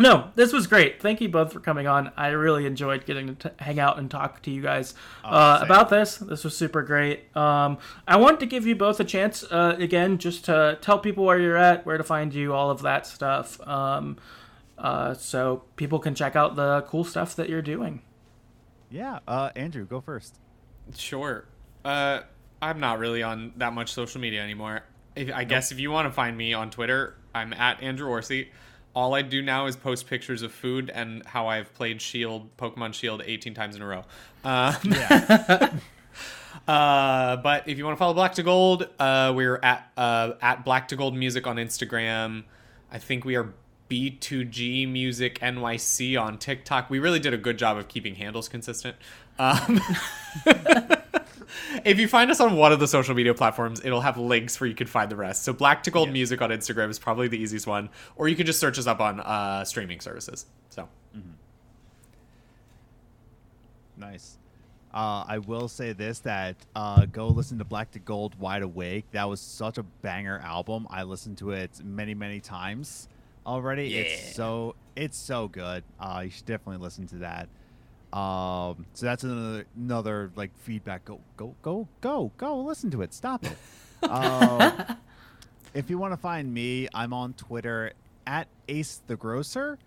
A: no, this was great. Thank you both for coming on. I really enjoyed getting to t- hang out and talk to you guys uh, about this. This was super great. Um, I want to give you both a chance uh, again, just to tell people where you're at, where to find you, all of that stuff. Um, uh, so people can check out the cool stuff that you're doing.
B: Yeah, uh, Andrew, go first.
C: Sure. Uh, I'm not really on that much social media anymore. If, I guess if you want to find me on Twitter, I'm at Andrew Orsie. All I do now is post pictures of food and how I've played Shield, Pokemon Shield, 18 times in a row. Uh,
B: Yeah,
C: Uh, but if you want to follow Black to Gold, uh, we're at uh, at Black to Gold Music on Instagram. I think we are B2G Music NYC on TikTok. We really did a good job of keeping handles consistent. Um, if you find us on one of the social media platforms, it'll have links where you can find the rest. So Black to Gold Music on Instagram is probably the easiest one, or you can just search us up on uh, streaming services. So
B: Nice. Uh, I will say this: that uh, go listen to Black to Gold, Wide Awake. That was such a banger album. I listened to it many, many times already. It's so it's so good. Uh, you should definitely listen to that. Um, so that's another another like feedback. Go go go go go listen to it. Stop it. Um, if you want to find me, I'm on Twitter at Ace the Grocer.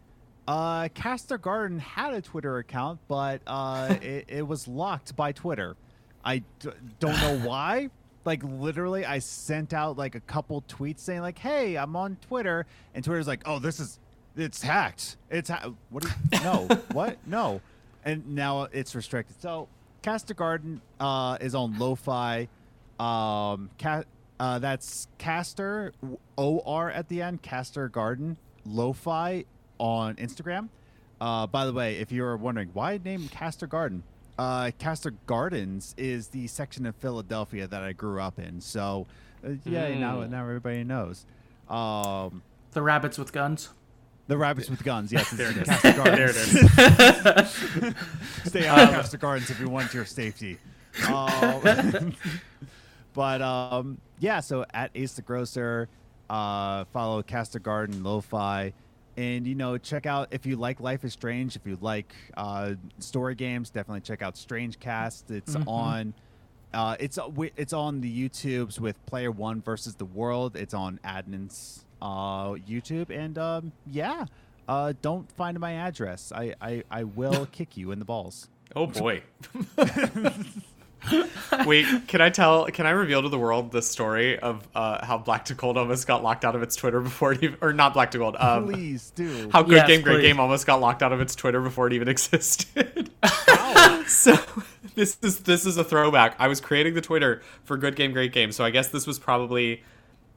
B: Uh, Castor Garden had a Twitter account, but uh, it, it was locked by Twitter. I d- don't know why. Like literally, I sent out like a couple tweets saying like, "Hey, I'm on Twitter," and Twitter's like, "Oh, this is it's hacked. It's ha- what? Do you, no, what? No." And now it's restricted. So Castor Garden uh, is on Lo-Fi. Um, ca- uh, that's Castor O R at the end. Castor Garden Lo-Fi on Instagram. Uh, by the way, if you're wondering why name Castor Garden, uh, Castor Gardens is the section of Philadelphia that I grew up in. So, uh, yeah, now now everybody knows. Um,
A: The rabbits with guns.
B: the rabbits with guns. Yes,
C: There
B: it's
C: it is.
B: Castor Gardens.
C: there it is.
B: Stay out of Castor Gardens if you want your safety. Um, but um, yeah, so at Ace the Grocer, uh, follow Castor Garden Lo-Fi, and you know check out if you like Life is Strange, if you like uh, story games, definitely check out Strange Cast. It's on. Uh, it's uh, it's on the YouTubes with Player One versus the World. It's on Adnan's uh, YouTube, and um, yeah, uh, don't find my address. I, I, I will kick you in the balls.
C: Oh boy. Wait, can I tell? Can I reveal to the world the story of uh, how Black to Gold almost got locked out of its Twitter before it even, or not Black to Gold? Um,
B: Please do.
C: how Good
A: Yes,
C: Game Great. Game almost got locked out of its Twitter before it even existed. so this is this is a throwback. I was creating the Twitter for Good Game Great Game, so I guess this was probably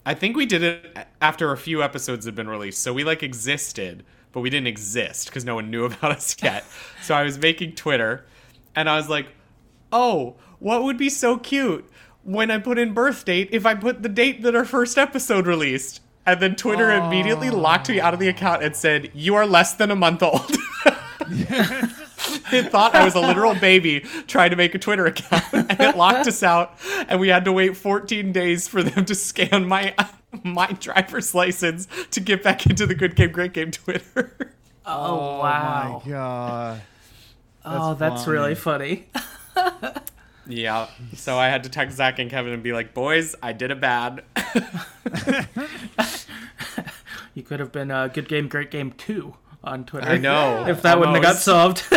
C: I think we did it after a few episodes had been released. So we like existed, but we didn't exist because no one knew about us yet. so I was making Twitter and I was like, "Oh, what would be so cute when I put in birth date if I put the date that our first episode released?" And then Twitter immediately locked me out of the account and said, "You are less than a month old." it thought I was a literal baby trying to make a Twitter account, and it locked us out. And we had to wait 14 days for them to scan my my driver's license to get back into the Good Game Great Game Twitter.
A: Oh, oh wow.
B: my god.
A: oh, that's
B: funny.
A: really funny.
C: Yeah, so I had to text Zach and Kevin and be like, "Boys, I did it bad."
A: You could have been uh, Good Game, Great Game 2 on Twitter.
C: I know.
A: If that wouldn't have got solved.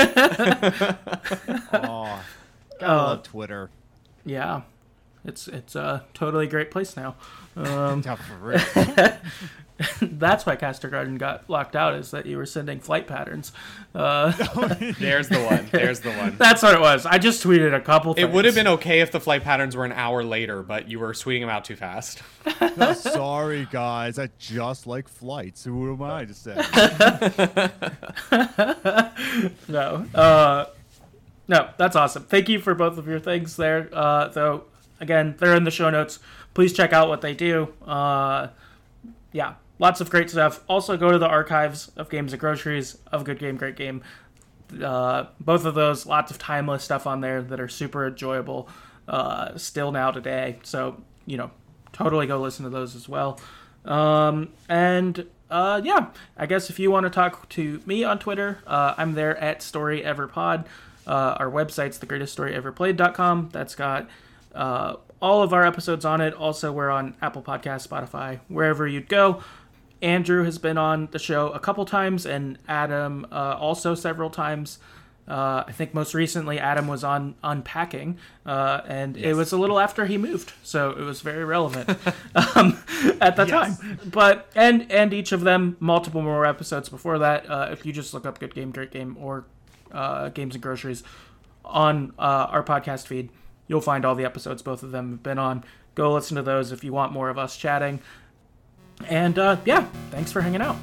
B: Oh, gotta
A: Uh,
B: love Twitter.
A: yeah. It's it's a totally great place now. Um,
B: Yeah, for real.
A: that's why Castor Garden got locked out, is that you were sending flight patterns. Uh,
C: There's the one. There's the one.
A: that's what it was. I just tweeted a couple
C: It
A: things.
C: would have been okay if the flight patterns were an hour later, but you were tweeting them out too fast.
B: No, sorry, guys. I just like flights. Who am I to say?
A: No. Uh, no, that's awesome. Thank you for both of your things there. Uh, though, again, they're in the show notes. Please check out what they do. Uh, yeah, lots of great stuff. Also, go to the archives of Games and Groceries of Good Game, Great Game. Uh, both of those, lots of timeless stuff on there that are super enjoyable uh, still now today. So, you know, totally go listen to those as well. Um, and uh, yeah, I guess if you want to talk to me on Twitter, uh, I'm there at StoryEverPod. Uh, our website's thegreateststoryeverplayed.com. That's got uh, all of our episodes on it. Also, we're on Apple Podcasts, Spotify, wherever you'd go. Andrew has been on the show a couple times, and Adam uh, also several times. Uh, I think most recently Adam was on unpacking, uh, and it was a little after he moved, so it was very relevant um, at the
B: Yes.
A: time. But and and each of them multiple more episodes before that. Uh, if you just look up "Good Game, Great Game" or uh, "Games and Groceries" on uh, our podcast feed, you'll find all the episodes both of them have been on. Go listen to those if you want more of us chatting. And uh, yeah, thanks for hanging out.